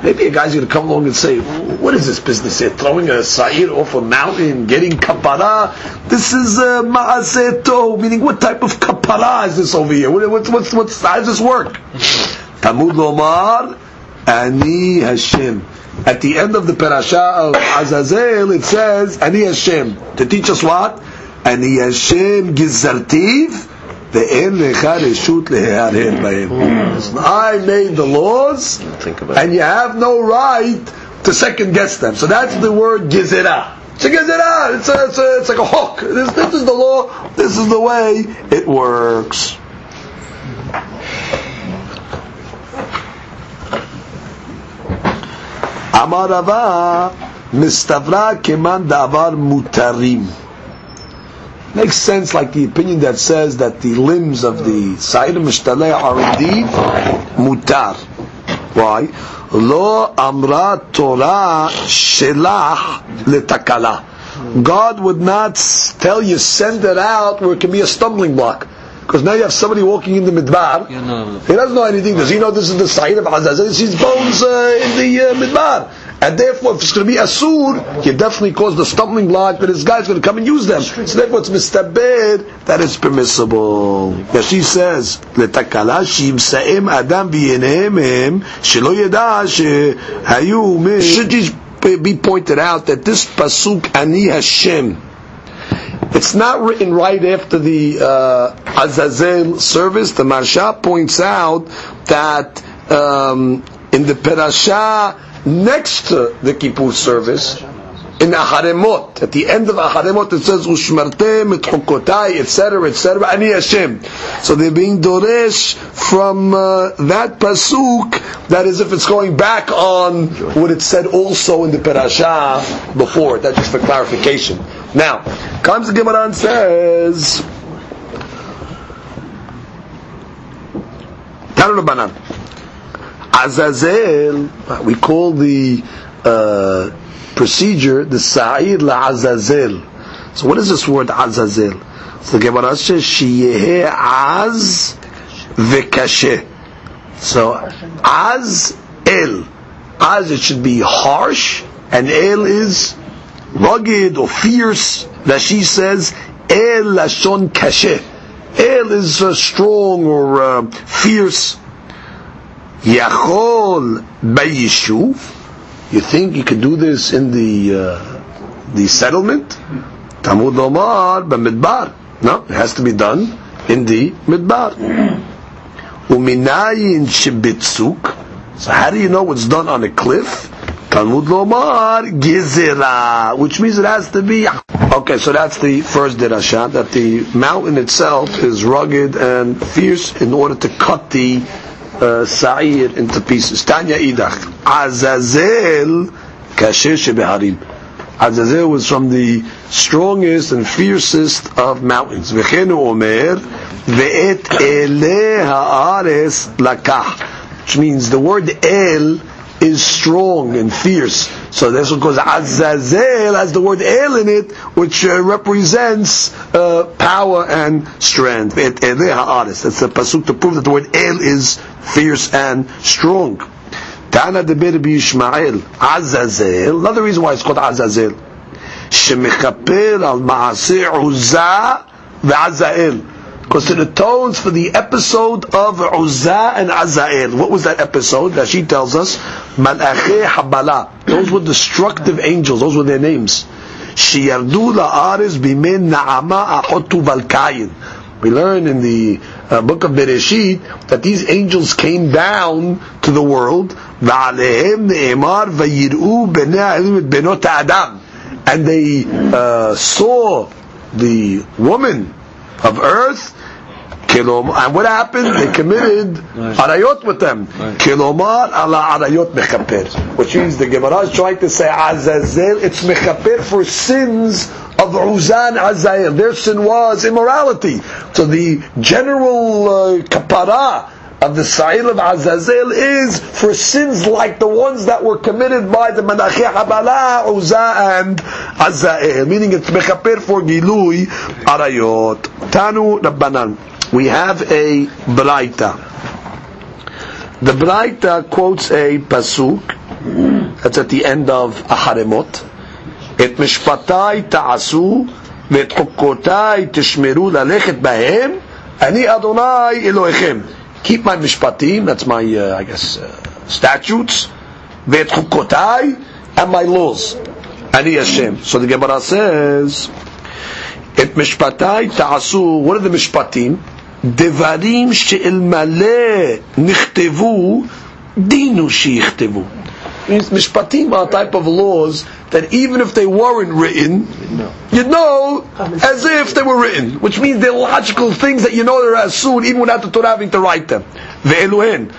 Maybe a guy's going to come along and say, what is this business here? Throwing a sa'ir off a mountain, getting kapara? This is uh, meaning what type of kapara is this over here? What, what, what's, what's, how does this work? Tamud lomar, ani Hashem. At the end of the parasha of Azazel, it says, Ani Hashem. To teach us what? Ani Hashem gizartiv, the end shoot It's I made the laws, and you have no right to second guess them. So that's the word gizera. It's a gizera. It's, a, it's, a, it's like a hook. This, this is the law. This is the way it works. Amarava Mistavra keman davar mutarim. Makes sense like the opinion that says that the limbs of the Sa'ir Mishtaleh are indeed mutar. Why? Lo amra Torah shelah letakala. God would not tell you send it out where it can be a stumbling block. Because now you have somebody walking in the midbar. He doesn't know anything. Does he know this is the site of Azazel? He sees bones uh, in the uh, midbar. And therefore, if it's going to be Asur, you definitely cause the stumbling block that this guy's going to come and use them. So therefore, it's mistabed that it's permissible. She says, "Letakala shimsaim adam b'yenehem shelo yeda shehayu me." Should be pointed out that this pasuk ani Hashem it's not written right after the uh, Azazel service. The Maharsha points out that um, in the Perashah next to the Kippur service, in Aharei Mot, at the end of Aharei Mot, it says Ushmartem Etchokotai, etc., etc. Ani Hashem. So they're being doresh from uh, that pasuk. That is, if it's going back on what it said also in the Perashah before. That's just for clarification. Now, comes the Gemara and says, Rabbanan. Azazel, we call the uh, procedure the Sa'ir la Azazel. So what is this word Azazel? So the Gemara says, Shiyehe Az Vekashe. So Az El. Az it should be harsh, and El is rugged or fierce. That she says, El Lashon Kashe. El is uh, strong or uh, fierce. Yachol Bayishuv. You think you could do this in the uh, the settlement? Tamud Omar b'midbar. No, it has to be done in the midbar. Uminayin shibitzuk. So how do you know what's done on a cliff? Talmud Lomar Gizera, which means it has to be. Okay, so that's the first dirasha that the mountain itself is rugged and fierce in order to cut the uh, sa'ir into pieces. Tanya idach Azazel kasher shebeharim. Azazel was from the strongest and fiercest of mountains. V'chenu omer ve'et ele haares lakah, which means the word el is strong and fierce. So that's because Azazel has the word El in it, which uh, represents uh, power and strength. That's the pasuk to prove that the word El is fierce and strong. Tana de Berbi Ishmael, Azazel. Another reason why it's called Azazel. Shemechaper al Maaseh Uzzah ve'Azael. Because it atones for the episode of Uzzah and Azael. What was that episode? That she tells us, Malache Habala. Those were destructive angels. Those were their names. Shiyardu la'aris bimen na'ama ahotu valkayin. We learn in the uh, book of Bereshit that these angels came down to the world. Va'alehem ne'emar vayir'u b'nei benot adam. And they uh, saw the woman of earth And what happened? They committed arayot with them. Kilomar ala arayot mechaper. Which means the Gemara is trying to say Azazel, it's mechaper for sins of Uzan Azael. Their sin was immorality. So the general uh, kapara of the Sa'ir of Azazel is for sins like the ones that were committed by the Menacheh Habala, Uza, and Azazel. Meaning it's Mechaper for Gilui, Arayot. Tanu Rabbanan. We have a Braita. The Braita quotes a Pasuk, that's at the end of Aharei Mot. את משפטיי תעשו ואת חוקותיי תשמרו ללכת בהם, אני אדוני אלוהיכם Keep my משפטים, that's my, uh, I guess, uh, statutes, ואת חוקותיי, and my laws. אני השם. So the Gemara says, את משפטיי תעשו, what are the משפטים? דברים שאלמלא נכתבו, דינו שיכתבו. means mishpatim are a type of laws that even if they weren't written, you know as if they were written, which means they're logical things that you know they're as soon, even without the Torah having to write them. Ve'eluhen,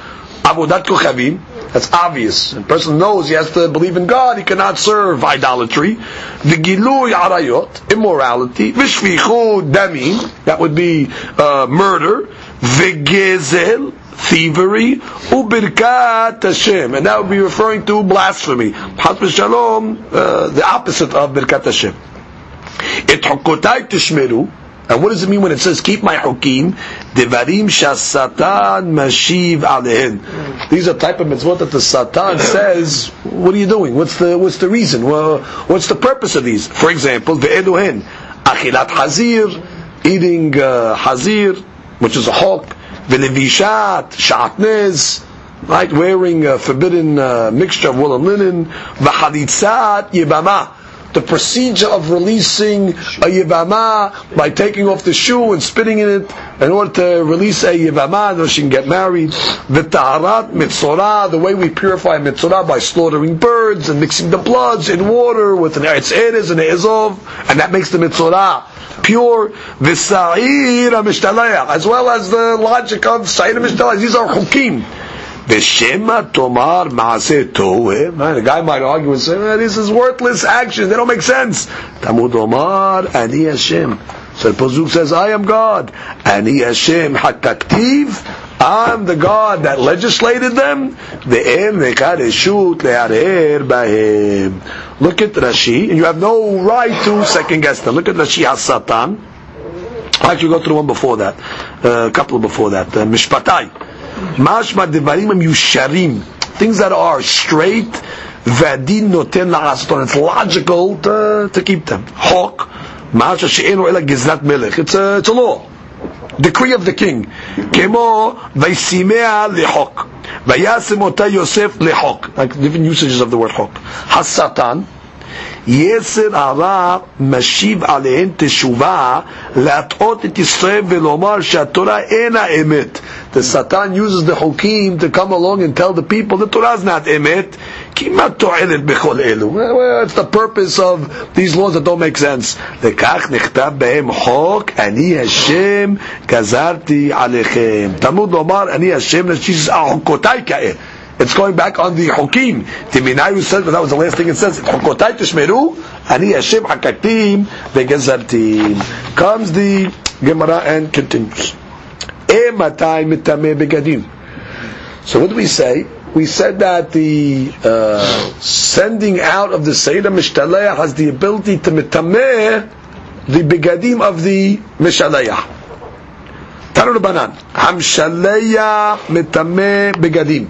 avodat kochavim, that's obvious. A person knows he has to believe in God, he cannot serve idolatry. V'gilui arayot, immorality. V'shvichu damim, that would be uh, murder. V'gezel, thievery, ubirkat Hashem, and that would be referring to blasphemy. Hasbe shalom, uh, the opposite of birkat Hashem. Et hukotai tishmeru, and what does it mean when it says keep my hukim? Devarim shasatan mashiv alehen. These are type of mitzvot that the Satan says, what are you doing? What's the what's the reason? Well, what's the purpose of these? For example, ve'eluhen, achilat hazir, eating uh, hazir, which is a hawk, v'levishat, shatnez, right, wearing a forbidden uh, mixture of wool and linen, v'chalitzat yibama, the procedure of releasing a yibama by taking off the shoe and spitting in it in order to release a yibama, so she can get married. V'taharat mitzorah, the way we purify mitzorah by slaughtering birds and mixing the bloods in water with an eretz eres and an ezov, and that makes the mitzorah pure v'sa'ir as well as the logic of sa'ir mishtalayach. These are hukim. V'shema tomar maaseh toveh. The guy might argue and say, this is worthless action. They don't make sense. Tamud omar ani Hashem. So the Pasuk says, I am God. Ani Hashem hakaktiv. I'm the God that legislated them. Look at Rashi, and you have no right to second guess them. Look at Rashi HaSatan. Actually, go through one before that, uh, a couple before that. Uh. Mashma devarim yusharim. Things that are straight. Vadin noten la'asaton. It's logical to, to keep them. Hawk. Masha she'enu ela gizrat melech. It's a, it's a law. Decree of the king. כמו וישימיה לחוק. וישם אותה יוסף לחוק. Like different usages of the word חוק. השטן יסר הרע משיב עליהן תשובה להטעות את ישראל ולומר שהתורה אינה אמת. The Satan uses the Hukim to come along and tell the people the Torah is not emet. כמעט תועלת בכל אלו. What's the purpose of these laws that don't make sense? וכך נכתב בהם חוק, אני השם גזרתי עליכם. תלמוד לומר, אני השם נשיס חוקותיי כעת. It's going back on the Hukim. Timinayu says, but that was the last thing it says. Chukotai tishmeru, ani Hashem hakatim vegezartim. Comes the Gemara and continues. So what do we say? We said that the uh, sending out of the Seder Mishtaleah has the ability to mitameh the begadim of the Mishtaleah. Tanu Banan. Hamshaleya mitameh begadim.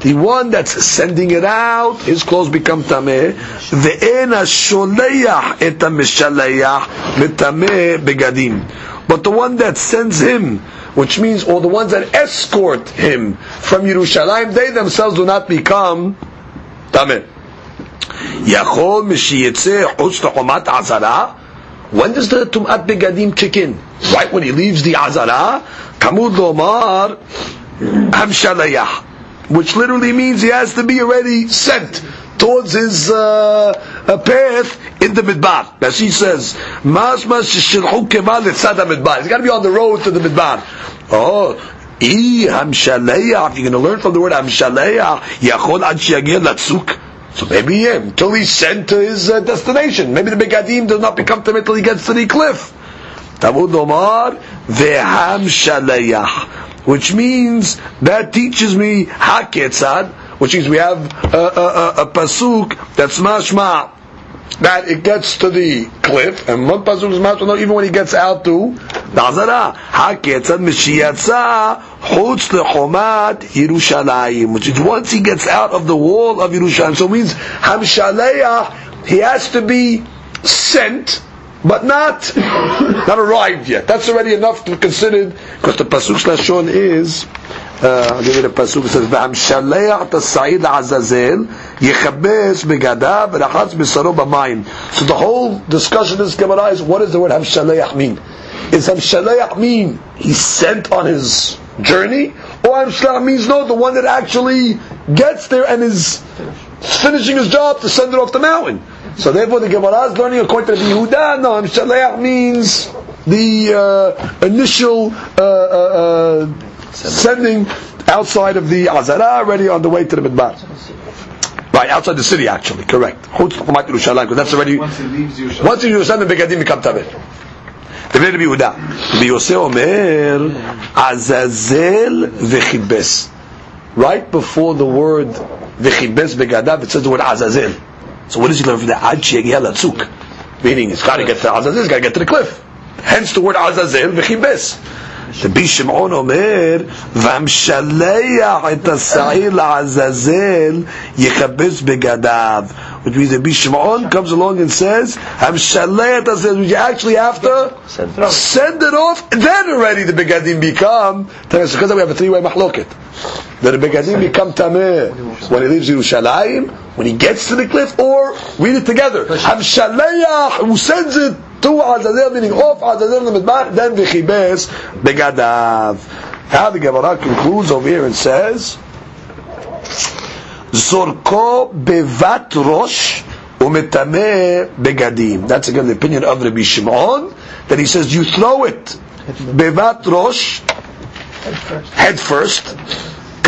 The one that's sending it out, his clothes become tameh. Ve'en sholeach et mishalayach mitameh begadim. But the one that sends him, which means, all the ones that escort him from Yerushalayim, they themselves do not become tameh. Yachol mishiyetze chutz lechomat azara. When does the tumat begadim kick in? Right when he leaves the azara. Kamud lomar which literally means he has to be already sent towards his uh, path in the midbar. As she says, "Mas mas shilchu kemal midbar." He's got to be on the road to the midbar. Oh, I hamshaleach. You're going to learn from the word hamshaleach. Yachol ad shiagir latzuk. So maybe yeah, until he's sent to his uh, destination. Maybe the Begadim does not become to him until he gets to the cliff. Tamud Omar veham which means that teaches me haketzad, which means we have a, a, a, a pasuk that's mashma that it gets to the cliff, and one pasuk is mashma even when he gets out to the Azara. Haketzad mishiyatza chutz lechomat Yerushalayim, which is once he gets out of the wall of Yerushalayim. So it means hamshaleach, he has to be sent but not not arrived yet. That's already enough to be considered because the pasuk lashon is. I'll give you the pasuk. It says, "V'ham shaleach tasayid azazel yechabes begadav v'rachatz b'saro b'mayim." So the whole discussion is Gemara is, what does the word hamshaleach mean? Is hamshaleach mean he sent on his journey, or hamshaleach means no, the one that actually gets there and is finishing his job to send it off the mountain? So therefore, the Gemara is learning according to the Yehuda. No, Shaleach means the uh, initial uh, uh, uh, sending outside of the Azara, already on the way to the Midbar. Right, outside the city, actually, correct. Chutz Chomat Yerushalayim, because that's already... Once he leaves Yerushalayim. Once in Yerushalayim, the Begadim become Taber. דברי רבי יהודה, רבי יוסי אומר, עזאזל וחיבס. Right before the word וחיבס בגדיו, it says the word עזאזל. So what does he learn from that? Ad shegiah latzuk. Meaning, he's got to get to Azazel, he's got to get to the cliff. Hence the word Azazel v'chibes. רבי שמעון אומר, והמשלח את השעיר לעזאזל יכבס בגדיו. Which means Rabbi Shimon comes along and says, המשלח את השעיר, you actually have to Send it off. send it off, then already the begadim become, because we have a three-way mahloket. That the begadim become tameh when he leaves Yerushalayim, when he gets to the cliff, or read it together. Hamshaleach, who sends it to Azazel, meaning off Azazel in the Midbar, then v'chibes begadav. How the Gemara concludes over here and says, Zorko bevat rosh umetame begadim. That's again the opinion of Rabbi Shimon, that he says you throw it bevat rosh, head first,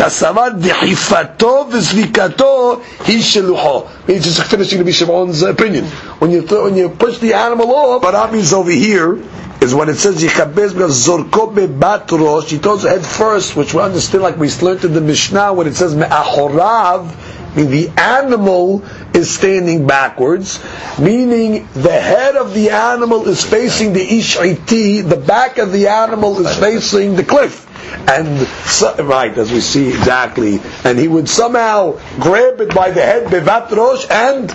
d'ihifato v'zvikato. He's just finishing Rabbi Shimon's opinion. When you when you push the animal off, that means over here is when it says yichabez because zorko bebat rosh, he throws the head first, which we understand like we learned in the Mishnah when it says me'achorav, meaning the animal is standing backwards, meaning the head of the animal is facing the ish'iti, the back of the animal is facing the cliff. And so, right, as we see exactly, and he would somehow grab it by the head, bevat rosh, and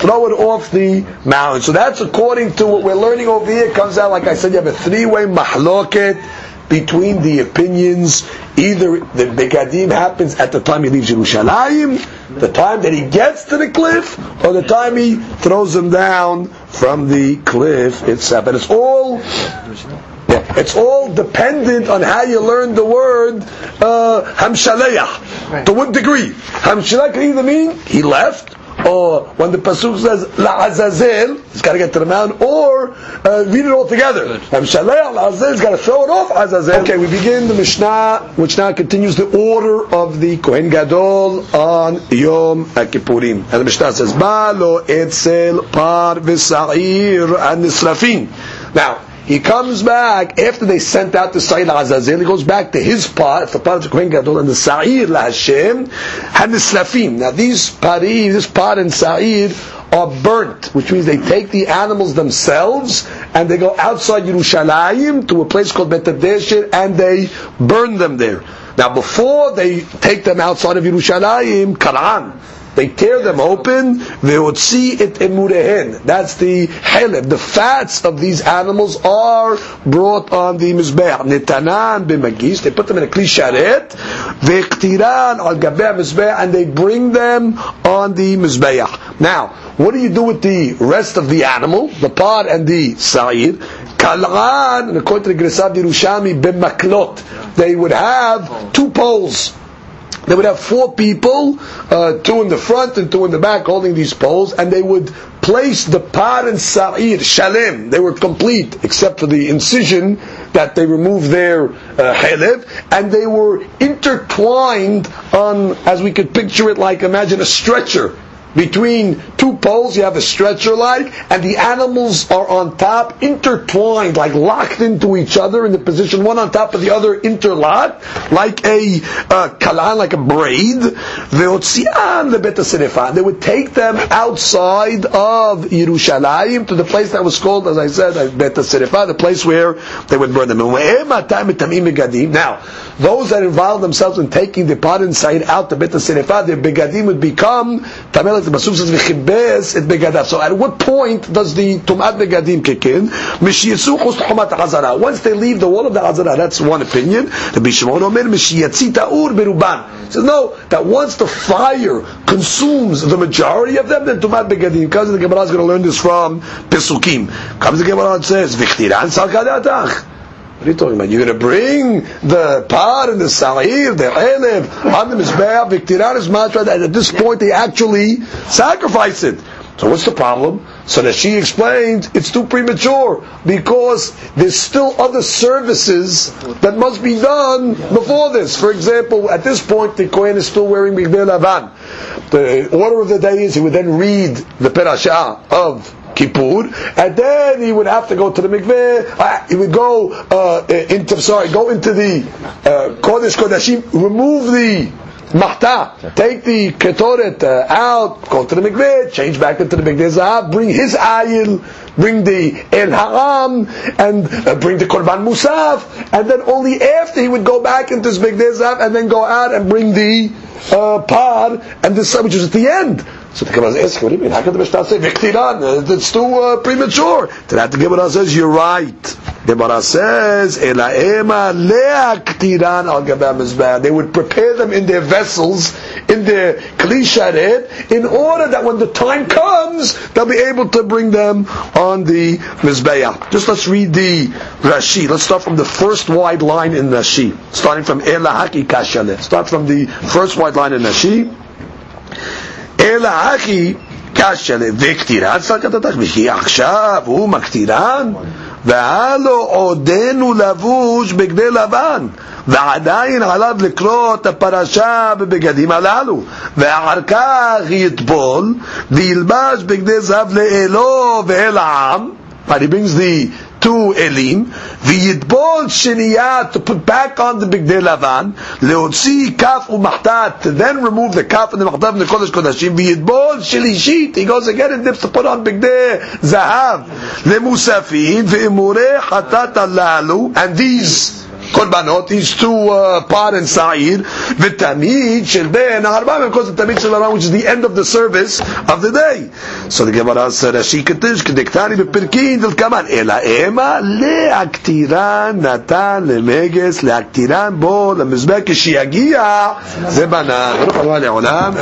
throw it off the mountain. So that's according to what we're learning over here. It comes out, like I said, you have a three-way mahloket between the opinions. Either the Begadim happens at the time he leaves Yerushalayim, the time that he gets to the cliff, or the time he throws him down from the cliff itself. And it's all it's all dependent on how you learn the word uh, hamshaleach. To what degree? Hamshaleach can either mean he left, or when the pasuk says la'azazel, he's got to get to the mountain, or uh, read it all together. Hamshaleach la'azazel, he's got to throw it off azazel. Okay, we begin the Mishnah, which now continues the order of the Kohen Gadol on Yom Kippurim. And the Mishnah says, Ba lo etzel par v'sa'ir nisrafin. Now, he comes back after they sent out the Sa'ir Azazel. He goes back to his part, the part of the Kohen Gadol, and the Sa'ir LaHashem, and the Slafim. Now these pari, this part and Sa'ir are burnt, which means they take the animals themselves and they go outside Yerushalayim to a place called Bet HaDeshen and they burn them there. Now before they take them outside of Yerushalayim, Karan, they tear them open. They would see it emurehen. That's the halib. The fats of these animals are brought on the mizbeach. Netanan b'magis. They put them in a kli sharet. Al gabeh mizbeach, and they bring them on the mizbeach. Now, what do you do with the rest of the animal, the pod and the sa'ir? Kal'an, according to the Grisad b'maklot. They would have two poles. They would have four people, uh, two in the front and two in the back, holding these poles, and they would place the par and sa'ir, shalem, they were complete, except for the incision that they removed their uh, and they were intertwined on, as we could picture it like, imagine a stretcher between two poles, you have a stretcher like, and the animals are on top, intertwined, like locked into each other in the position, one on top of the other, interlocked, like a uh, kalan, like a braid. They would take them outside of Yerushalayim to the place that was called, as I said, Bet the place where they would burn them. Now, those that involve themselves in taking the pot inside out the Bet HaSerefah, their begadim would become tamel like the Pasuk says, v'chibes et begadav. So at what point does the tumat begadim kick in? Mishiyatzu chus tumat hazara. Once they leave the wall of the hazara, that's one opinion. Rabbi Shimon Omer, mishiyatzi ta'ur beruban. Says, no, that once the fire consumes the majority of them, then tumat begadim. Comes the Gemara is going to learn this from Pesukim. Comes the Gemara and says, v'chtiran salkadatach. What are you talking about? You're going to bring the par and the sa'ir, the elev, on the mizbeah, viktiran is matra, and at this point they actually sacrifice it. So what's the problem? So that she explained it's too premature because there's still other services that must be done before this. For example, at this point the Kohen is still wearing Bigdei Lavan. The order of the day is he would then read the Perashah of Kippur, and then he would have to go to the mikveh. Uh, he would go uh, into sorry, go into the uh, Kodesh Kodashim, remove the mahta, take the ketoret uh, out, go to the mikveh, change back into the bigdei zahav, bring his ayil, bring the el haram, and uh, bring the korban musaf, and then only after he would go back into his bigdei zahav, and then go out and bring the uh, par and the which is at the end. So the Gemara asks, what do you mean? How can the Mishnah say viktiran? It's too uh, premature. To that the Gemara says, you're right. The Gemara says, elaema leaktiran al gabam They would prepare them in their vessels, in their kli in order that when the time comes, they'll be able to bring them on the mizbeah. Just let's read the Rashi. Let's start from the first wide line in Rashi, starting from elahaki kashale. Start from the first wide line in Rashi. אלא הכי קשה וכתירן סלקתתך, וכי עכשיו הוא מקטירן, והלו עודנו לבוש בגדי לבן, ועדיין עליו לקרוא את הפרשה בבגדים הללו, ואחר כך יטבול, וילבש בגדי זהב לאלו ואל העם, but he brings the two elim, v'yidbol sheniyat to put back on the bigdei lavan, leotzi kaf umachtat, to then remove the kaf and the machtat from the kodesh kodashim, v'yidbol shelishit, he goes again and dips to put on bigdei zahav, lemusafin, ve'imureh hatat alalu, and these korbanot, these two uh, par and sa'ir, v'tamid shel ben harbam, of course the tamid shel which is the end of the service of the day. So the Gemara said, Rashi ketish, kediktani b'pirkin, del kaman, ela ema le'aktiran natan lemeges, le'aktiran bo, lemizbeh, כשיגיע, זה בנה, ברוך הבא לעולם.